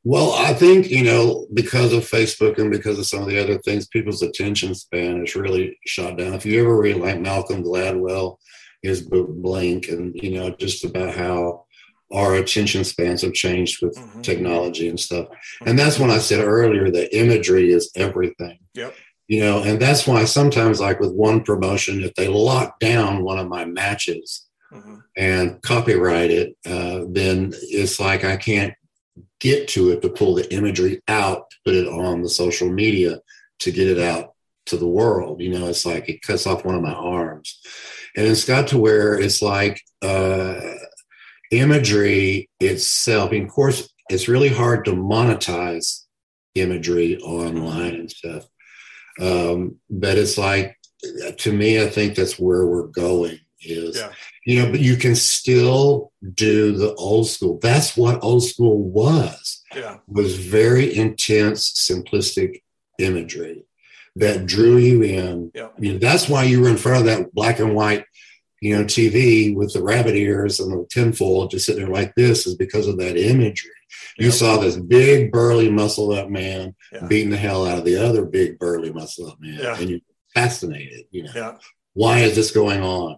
[SPEAKER 2] Well, I think you know because of Facebook and because of some of the other things, people's attention span is really shot down. If you ever read like Malcolm Gladwell his book Blink, and you know, just about how our attention spans have changed with mm-hmm. technology and stuff. Mm-hmm. And that's when I said earlier that imagery is everything.
[SPEAKER 1] Yep.
[SPEAKER 2] You know, and that's why sometimes, like with one promotion, if they lock down one of my matches mm-hmm. and copyright it, uh, then it's like I can't get to it to pull the imagery out, put it on the social media to get it out to the world. You know, it's like it cuts off one of my arms. And it's got to where it's like uh, imagery itself. And of course, it's really hard to monetize imagery online and stuff. Um, but it's like, to me, I think that's where we're going is, yeah. you know, but you can still do the old school. That's what old school was.
[SPEAKER 1] Yeah.
[SPEAKER 2] Was very intense, simplistic imagery that drew you in.
[SPEAKER 1] Yeah.
[SPEAKER 2] I mean, that's why you were in front of that black and white, you know, TV with the rabbit ears and the tinfoil just sitting there like this is because of that imagery. You saw this big, burly, muscle up man yeah. beating the hell out of the other big, burly, muscle up man.
[SPEAKER 1] Yeah.
[SPEAKER 2] And you're fascinated, you know.
[SPEAKER 1] Yeah.
[SPEAKER 2] Why is this going on?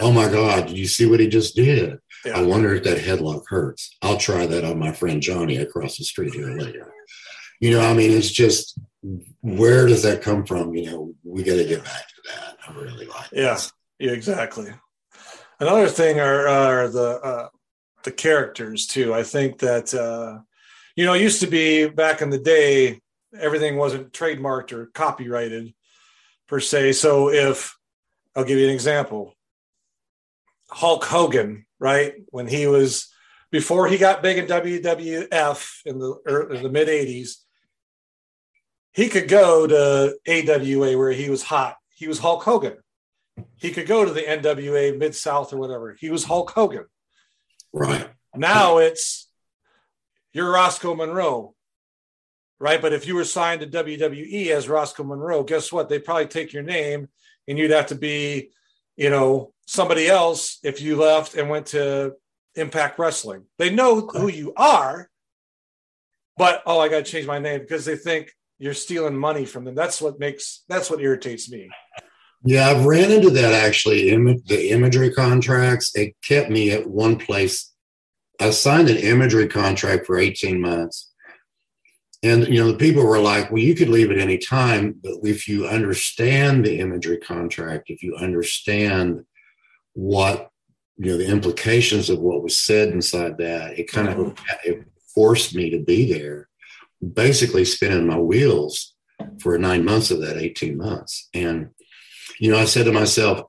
[SPEAKER 2] Oh my God, did you see what he just did? I wonder if that headlock hurts. I'll try that on my friend Johnny across the street here later. You know, I mean, it's just where does that come from? You know, we got to get back to that. I really like.
[SPEAKER 1] Yeah, yeah, exactly. Another thing are, are the uh, the characters too. I think that uh, you know, it used to be back in the day, everything wasn't trademarked or copyrighted per se. So if I'll give you an example, Hulk Hogan, right when he was before he got big in WWF in the, in the mid '80s, he could go to AWA where he was hot. He was Hulk Hogan. He could go to the NWA Mid South or whatever. He was Hulk Hogan.
[SPEAKER 2] Right.
[SPEAKER 1] Now it's you're Roscoe Monroe, right? But if you were signed to WWE as Roscoe Monroe, guess what? They'd probably take your name and you'd have to be, you know, somebody else if you left and went to Impact Wrestling. They know who you are, but oh, I got to change my name because they think you're stealing money from them. That's what makes that's what irritates me.
[SPEAKER 2] Yeah, I've ran into that actually. Im- the imagery contracts it kept me at one place. I signed an imagery contract for 18 months. And you know, the people were like, "Well, you could leave at any time, but if you understand the imagery contract, if you understand what you know the implications of what was said inside that, it kind mm-hmm. of it forced me to be there basically spinning my wheels for nine months of that 18 months. And, you know, I said to myself,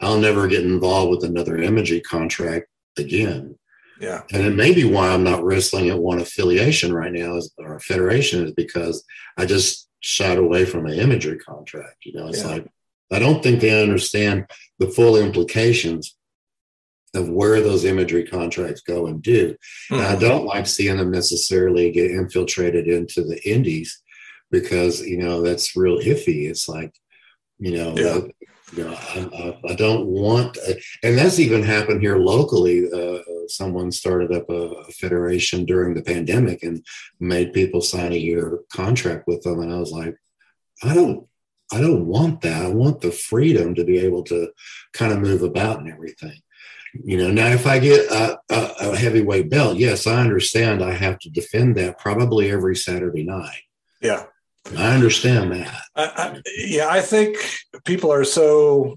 [SPEAKER 2] I'll never get involved with another imagery contract again.
[SPEAKER 1] Yeah.
[SPEAKER 2] And it may be why I'm not wrestling at one affiliation right now is, or federation is because I just shied away from an imagery contract. You know, it's yeah. like, I don't think they understand the full implications of where those imagery contracts go and do. Mm-hmm. And I hmm. don't like seeing them necessarily get infiltrated into the indies because you know that's real iffy. It's like you know. Yeah. Uh, you know, I, I, don't want, uh, and that's even happened here locally. Uh, someone started up a, federation during the pandemic and made people sign a year contract with them, and I was like, I don't, I don't want that. I want the freedom to be able to kind of move about and everything. You know, now if I get a, a, a, heavyweight belt, yes, I understand I have to defend that probably every Saturday night.
[SPEAKER 1] Yeah.
[SPEAKER 2] I understand that.
[SPEAKER 1] I, I, yeah, I think people are so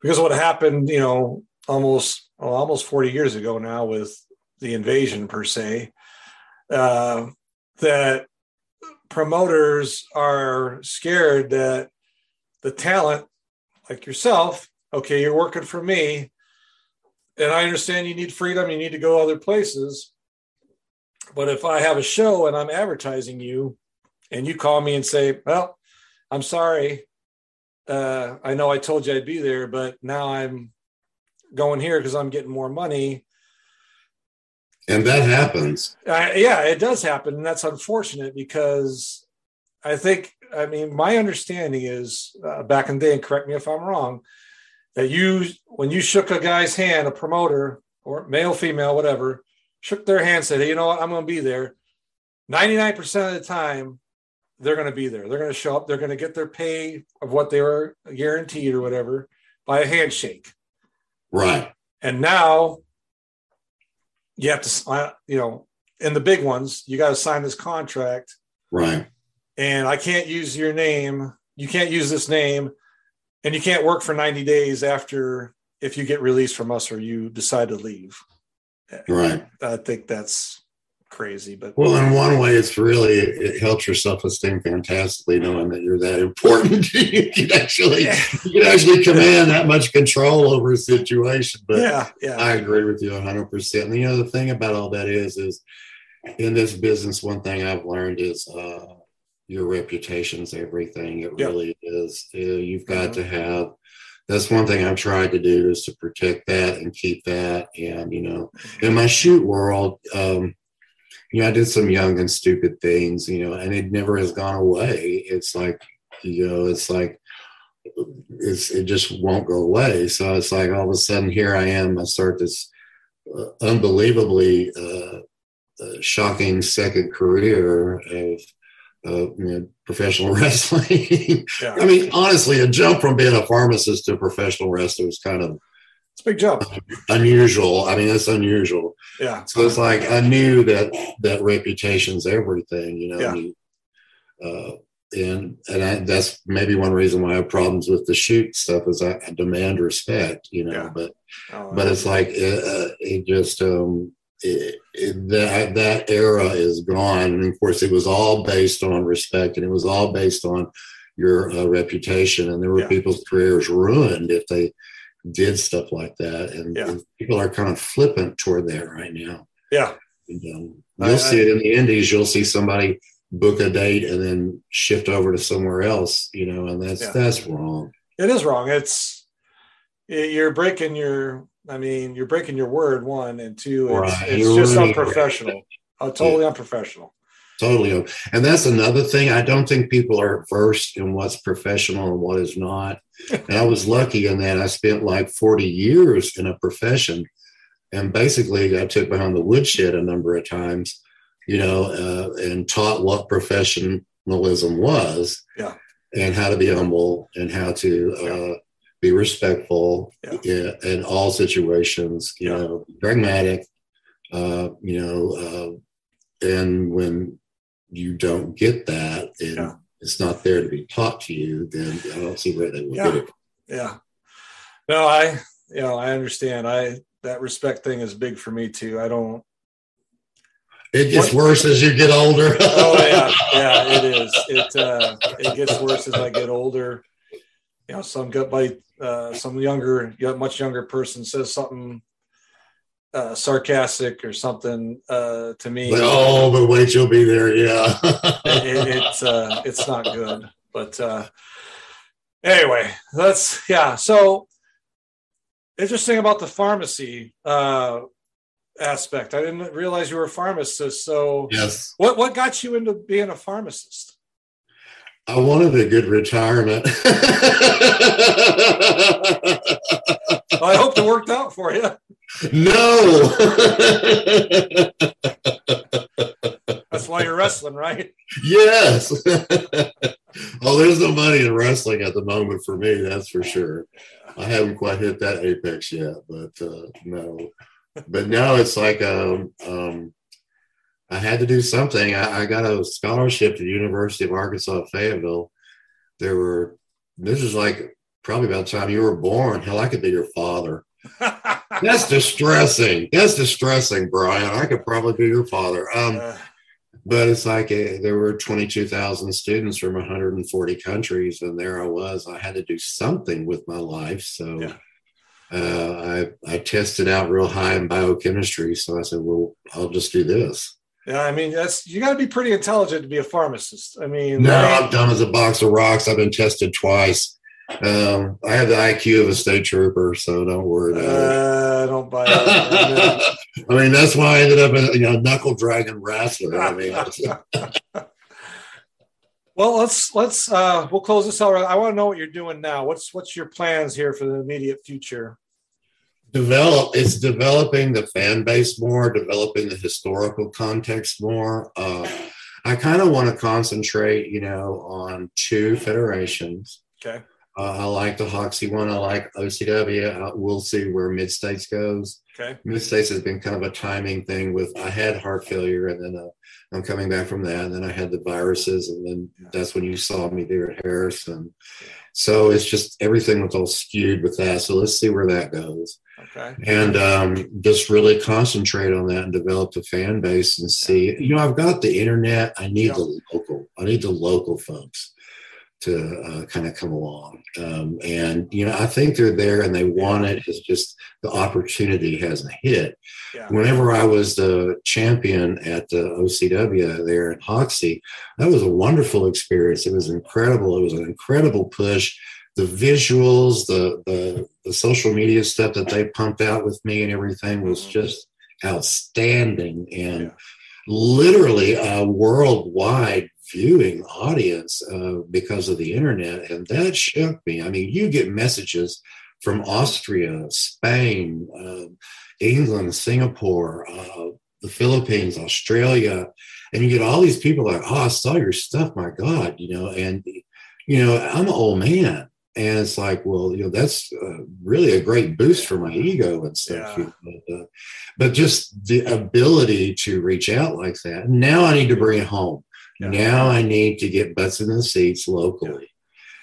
[SPEAKER 1] because what happened, you know, almost well, almost 40 years ago now with the invasion per se, uh, that promoters are scared that the talent like yourself, okay, you're working for me, and I understand you need freedom, you need to go other places. But if I have a show and I'm advertising you, and you call me and say, "Well, I'm sorry, uh, I know I told you I'd be there, but now I'm going here because I'm getting more money."
[SPEAKER 2] And that happens.
[SPEAKER 1] Uh, yeah, it does happen, and that's unfortunate because I think, I mean, my understanding is uh, back in the day, and correct me if I'm wrong, that you when you shook a guy's hand, a promoter or male, female, whatever, shook their hand, said, "Hey, you know what? I'm going to be there." Ninety-nine percent of the time, they're going to be there. They're going to show up. They're going to get their pay of what they were guaranteed or whatever by a handshake.
[SPEAKER 2] Right.
[SPEAKER 1] And now you have to, uh, you know, in the big ones, you got to sign this contract.
[SPEAKER 2] Right.
[SPEAKER 1] And I can't use your name. You can't use this name. And you can't work for 90 days after if you get released from us or you decide to leave.
[SPEAKER 2] Right.
[SPEAKER 1] I think that's crazy. But
[SPEAKER 2] well, in one way, it's really it helps your self esteem fantastically knowing that you're that important. you can actually you can actually command that much control over a situation. But
[SPEAKER 1] yeah, yeah,
[SPEAKER 2] I agree with you 100. percent And you know the thing about all that is is in this business, one thing I've learned is. uh your reputation's everything. It yep. really is. You've got mm-hmm. to have that's one thing I've tried to do is to protect that and keep that. And, you know, in my shoot world, um, you know, I did some young and stupid things, you know, and it never has gone away. It's like, you know, it's like, it's, it just won't go away. So it's like all of a sudden here I am, I start this uh, unbelievably uh, uh, shocking second career of, uh, you know, professional wrestling. yeah. I mean, honestly, a jump from being a pharmacist to a professional wrestler is kind of
[SPEAKER 1] it's a big job.
[SPEAKER 2] Unusual. I mean, that's unusual.
[SPEAKER 1] Yeah.
[SPEAKER 2] So it's like I knew that that reputation's everything, you know.
[SPEAKER 1] Yeah.
[SPEAKER 2] And, uh, and and I, that's maybe one reason why I have problems with the shoot stuff is I, I demand respect, you know. Yeah. But oh, but it's like it, uh, it just um, it, it, that that era is gone, and of course it was all based on respect, and it was all based on your uh, reputation, and there were yeah. people's careers ruined if they did stuff like that, and, yeah. and people are kind of flippant toward that right now.
[SPEAKER 1] Yeah,
[SPEAKER 2] and, um, you'll I, see it in the Indies. You'll see somebody book a date and then shift over to somewhere else, you know, and that's yeah. that's wrong.
[SPEAKER 1] It is wrong. It's you're breaking your. I mean, you're breaking your word. One and two. It's, right. it's just unprofessional. Uh, totally yeah. unprofessional.
[SPEAKER 2] Totally. And that's another thing. I don't think people are versed in what's professional and what is not. And I was lucky in that I spent like 40 years in a profession. And basically, I took behind the woodshed a number of times, you know, uh, and taught what professionalism was
[SPEAKER 1] yeah.
[SPEAKER 2] and how to be humble and how to uh, be respectful yeah. in, all situations, you yeah. know, pragmatic, uh, you know, uh, and when you don't get that and. It's not there to be taught to you, then I don't see where they will
[SPEAKER 1] yeah.
[SPEAKER 2] get it.
[SPEAKER 1] Yeah. No, I you know, I understand. I that respect thing is big for me too. I don't
[SPEAKER 2] it gets worse as you get older.
[SPEAKER 1] oh yeah, yeah, it is. It uh, it gets worse as I get older. You know, some gut bite, uh, some younger, much younger person says something uh, sarcastic or something uh, to me.
[SPEAKER 2] oh, but wait, you'll be there. Yeah,
[SPEAKER 1] it, it's uh, it's not good. But uh, anyway, that's yeah. So interesting about the pharmacy uh, aspect. I didn't realize you were a pharmacist. So
[SPEAKER 2] yes,
[SPEAKER 1] what what got you into being a pharmacist?
[SPEAKER 2] I wanted a good retirement.
[SPEAKER 1] I hope it worked out for you.
[SPEAKER 2] No.
[SPEAKER 1] That's why you're wrestling, right?
[SPEAKER 2] Yes. oh, there's no money in wrestling at the moment for me, that's for sure. I haven't quite hit that apex yet, but uh, no. But now it's like um, um, I had to do something. I, I got a scholarship to the University of Arkansas Fayetteville. There were this is like probably about the time you were born. Hell, I could be your father. That's distressing. That's distressing, Brian. I could probably be your father. Um, uh, but it's like a, there were 22,000 students from 140 countries, and there I was. I had to do something with my life. So yeah. uh, I, I tested out real high in biochemistry. So I said, well, I'll just do this.
[SPEAKER 1] Yeah, I mean that's you got to be pretty intelligent to be a pharmacist. I mean,
[SPEAKER 2] no, I'm dumb as a box of rocks. I've been tested twice. Um, I have the IQ of a state trooper, so don't worry about
[SPEAKER 1] uh, it. don't buy it.
[SPEAKER 2] I mean, that's why I ended up a you know knuckle dragon wrestler. I mean,
[SPEAKER 1] well, let's let's uh, we'll close this out. I want to know what you're doing now. What's what's your plans here for the immediate future?
[SPEAKER 2] Develop. It's developing the fan base more, developing the historical context more. Uh, I kind of want to concentrate, you know, on two federations
[SPEAKER 1] Okay
[SPEAKER 2] Uh, I like the Hoxie one. I like OCW. we'll see where Mid States goes.
[SPEAKER 1] Okay.
[SPEAKER 2] Mid States has been kind of a timing thing. With I had heart failure, and then uh, I'm coming back from that, and then I had the viruses, and then that's when you saw me there at Harrison. So it's just everything was all skewed with that. So let's see where that goes.
[SPEAKER 1] Okay.
[SPEAKER 2] And um, just really concentrate on that and develop the fan base and see. You know, I've got the internet. I need yeah. the local. I need the local folks to uh, kind of come along. Um, and you know, I think they're there and they want it. It's just the opportunity hasn't hit. Yeah. Whenever I was the champion at the OCW there in Hoxie, that was a wonderful experience. It was incredible. It was an incredible push. The visuals, the the, the social media stuff that they pumped out with me and everything was mm-hmm. just outstanding and. Yeah literally a worldwide viewing audience uh, because of the internet, and that shook me. I mean, you get messages from Austria, Spain, uh, England, Singapore, uh, the Philippines, Australia, and you get all these people like, "Oh, I saw your stuff, my God," you know, and you know, I'm an old man. And it's like, well, you know, that's uh, really a great boost for my ego and stuff. Yeah. But, uh, but, just the ability to reach out like that. Now I need to bring it home. Yeah. Now I need to get butts in the seats locally.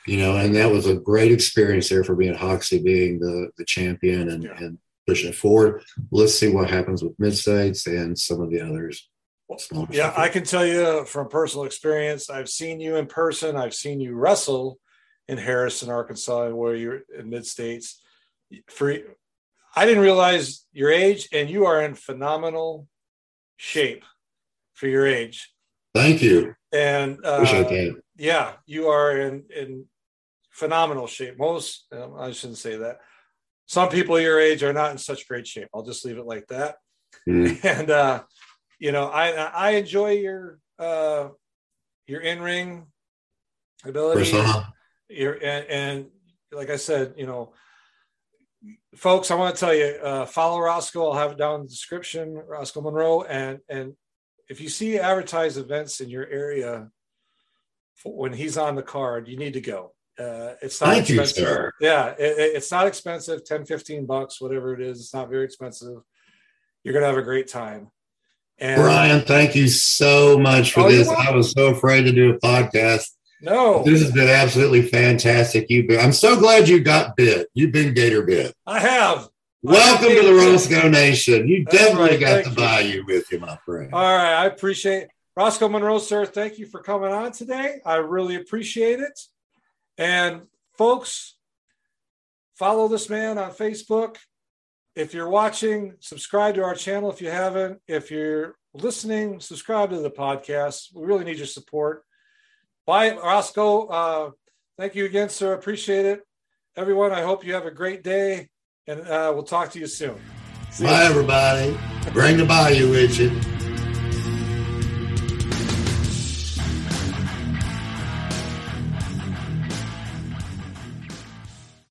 [SPEAKER 2] Yeah. You know, and that was a great experience there for me at Hoxie being the, the champion and, yeah. and pushing it forward. Let's see what happens with mid states and some of the others.
[SPEAKER 1] Yeah, I can tell you from personal experience, I've seen you in person, I've seen you wrestle in Harrison, Arkansas, where you're in mid states. For I didn't realize your age, and you are in phenomenal shape for your age.
[SPEAKER 2] Thank you.
[SPEAKER 1] And uh, yeah, you are in in phenomenal shape. Most um, I shouldn't say that. Some people your age are not in such great shape. I'll just leave it like that. Mm. And uh, you know, I I enjoy your uh, your in ring ability. Your and, and like I said, you know, folks, I want to tell you, uh, follow Roscoe. I'll have it down in the description, Roscoe Monroe, and and if you see advertised events in your area when he's on the card, you need to go. Uh, it's not
[SPEAKER 2] Thank expensive. You, sir.
[SPEAKER 1] Yeah, it, it's not expensive 10, 15 bucks, whatever it is. It's not very expensive. You're going to have a great time.
[SPEAKER 2] And, Brian, thank you so much for oh, this. I was so afraid to do a podcast.
[SPEAKER 1] No,
[SPEAKER 2] this has been absolutely fantastic. You've been, I'm so glad you got bit. You've been Gator bit.
[SPEAKER 1] I have.
[SPEAKER 2] Welcome to the Roscoe Nation. You That's definitely right. got thank the value with you, my friend.
[SPEAKER 1] All right. I appreciate it. Roscoe Monroe, sir. Thank you for coming on today. I really appreciate it. And folks, follow this man on Facebook. If you're watching, subscribe to our channel if you haven't. If you're listening, subscribe to the podcast. We really need your support. Bye, Roscoe. Uh, thank you again, sir. Appreciate it. Everyone, I hope you have a great day and uh, we'll talk to you soon.
[SPEAKER 2] See Bye, you. everybody. Bring the bayou with you.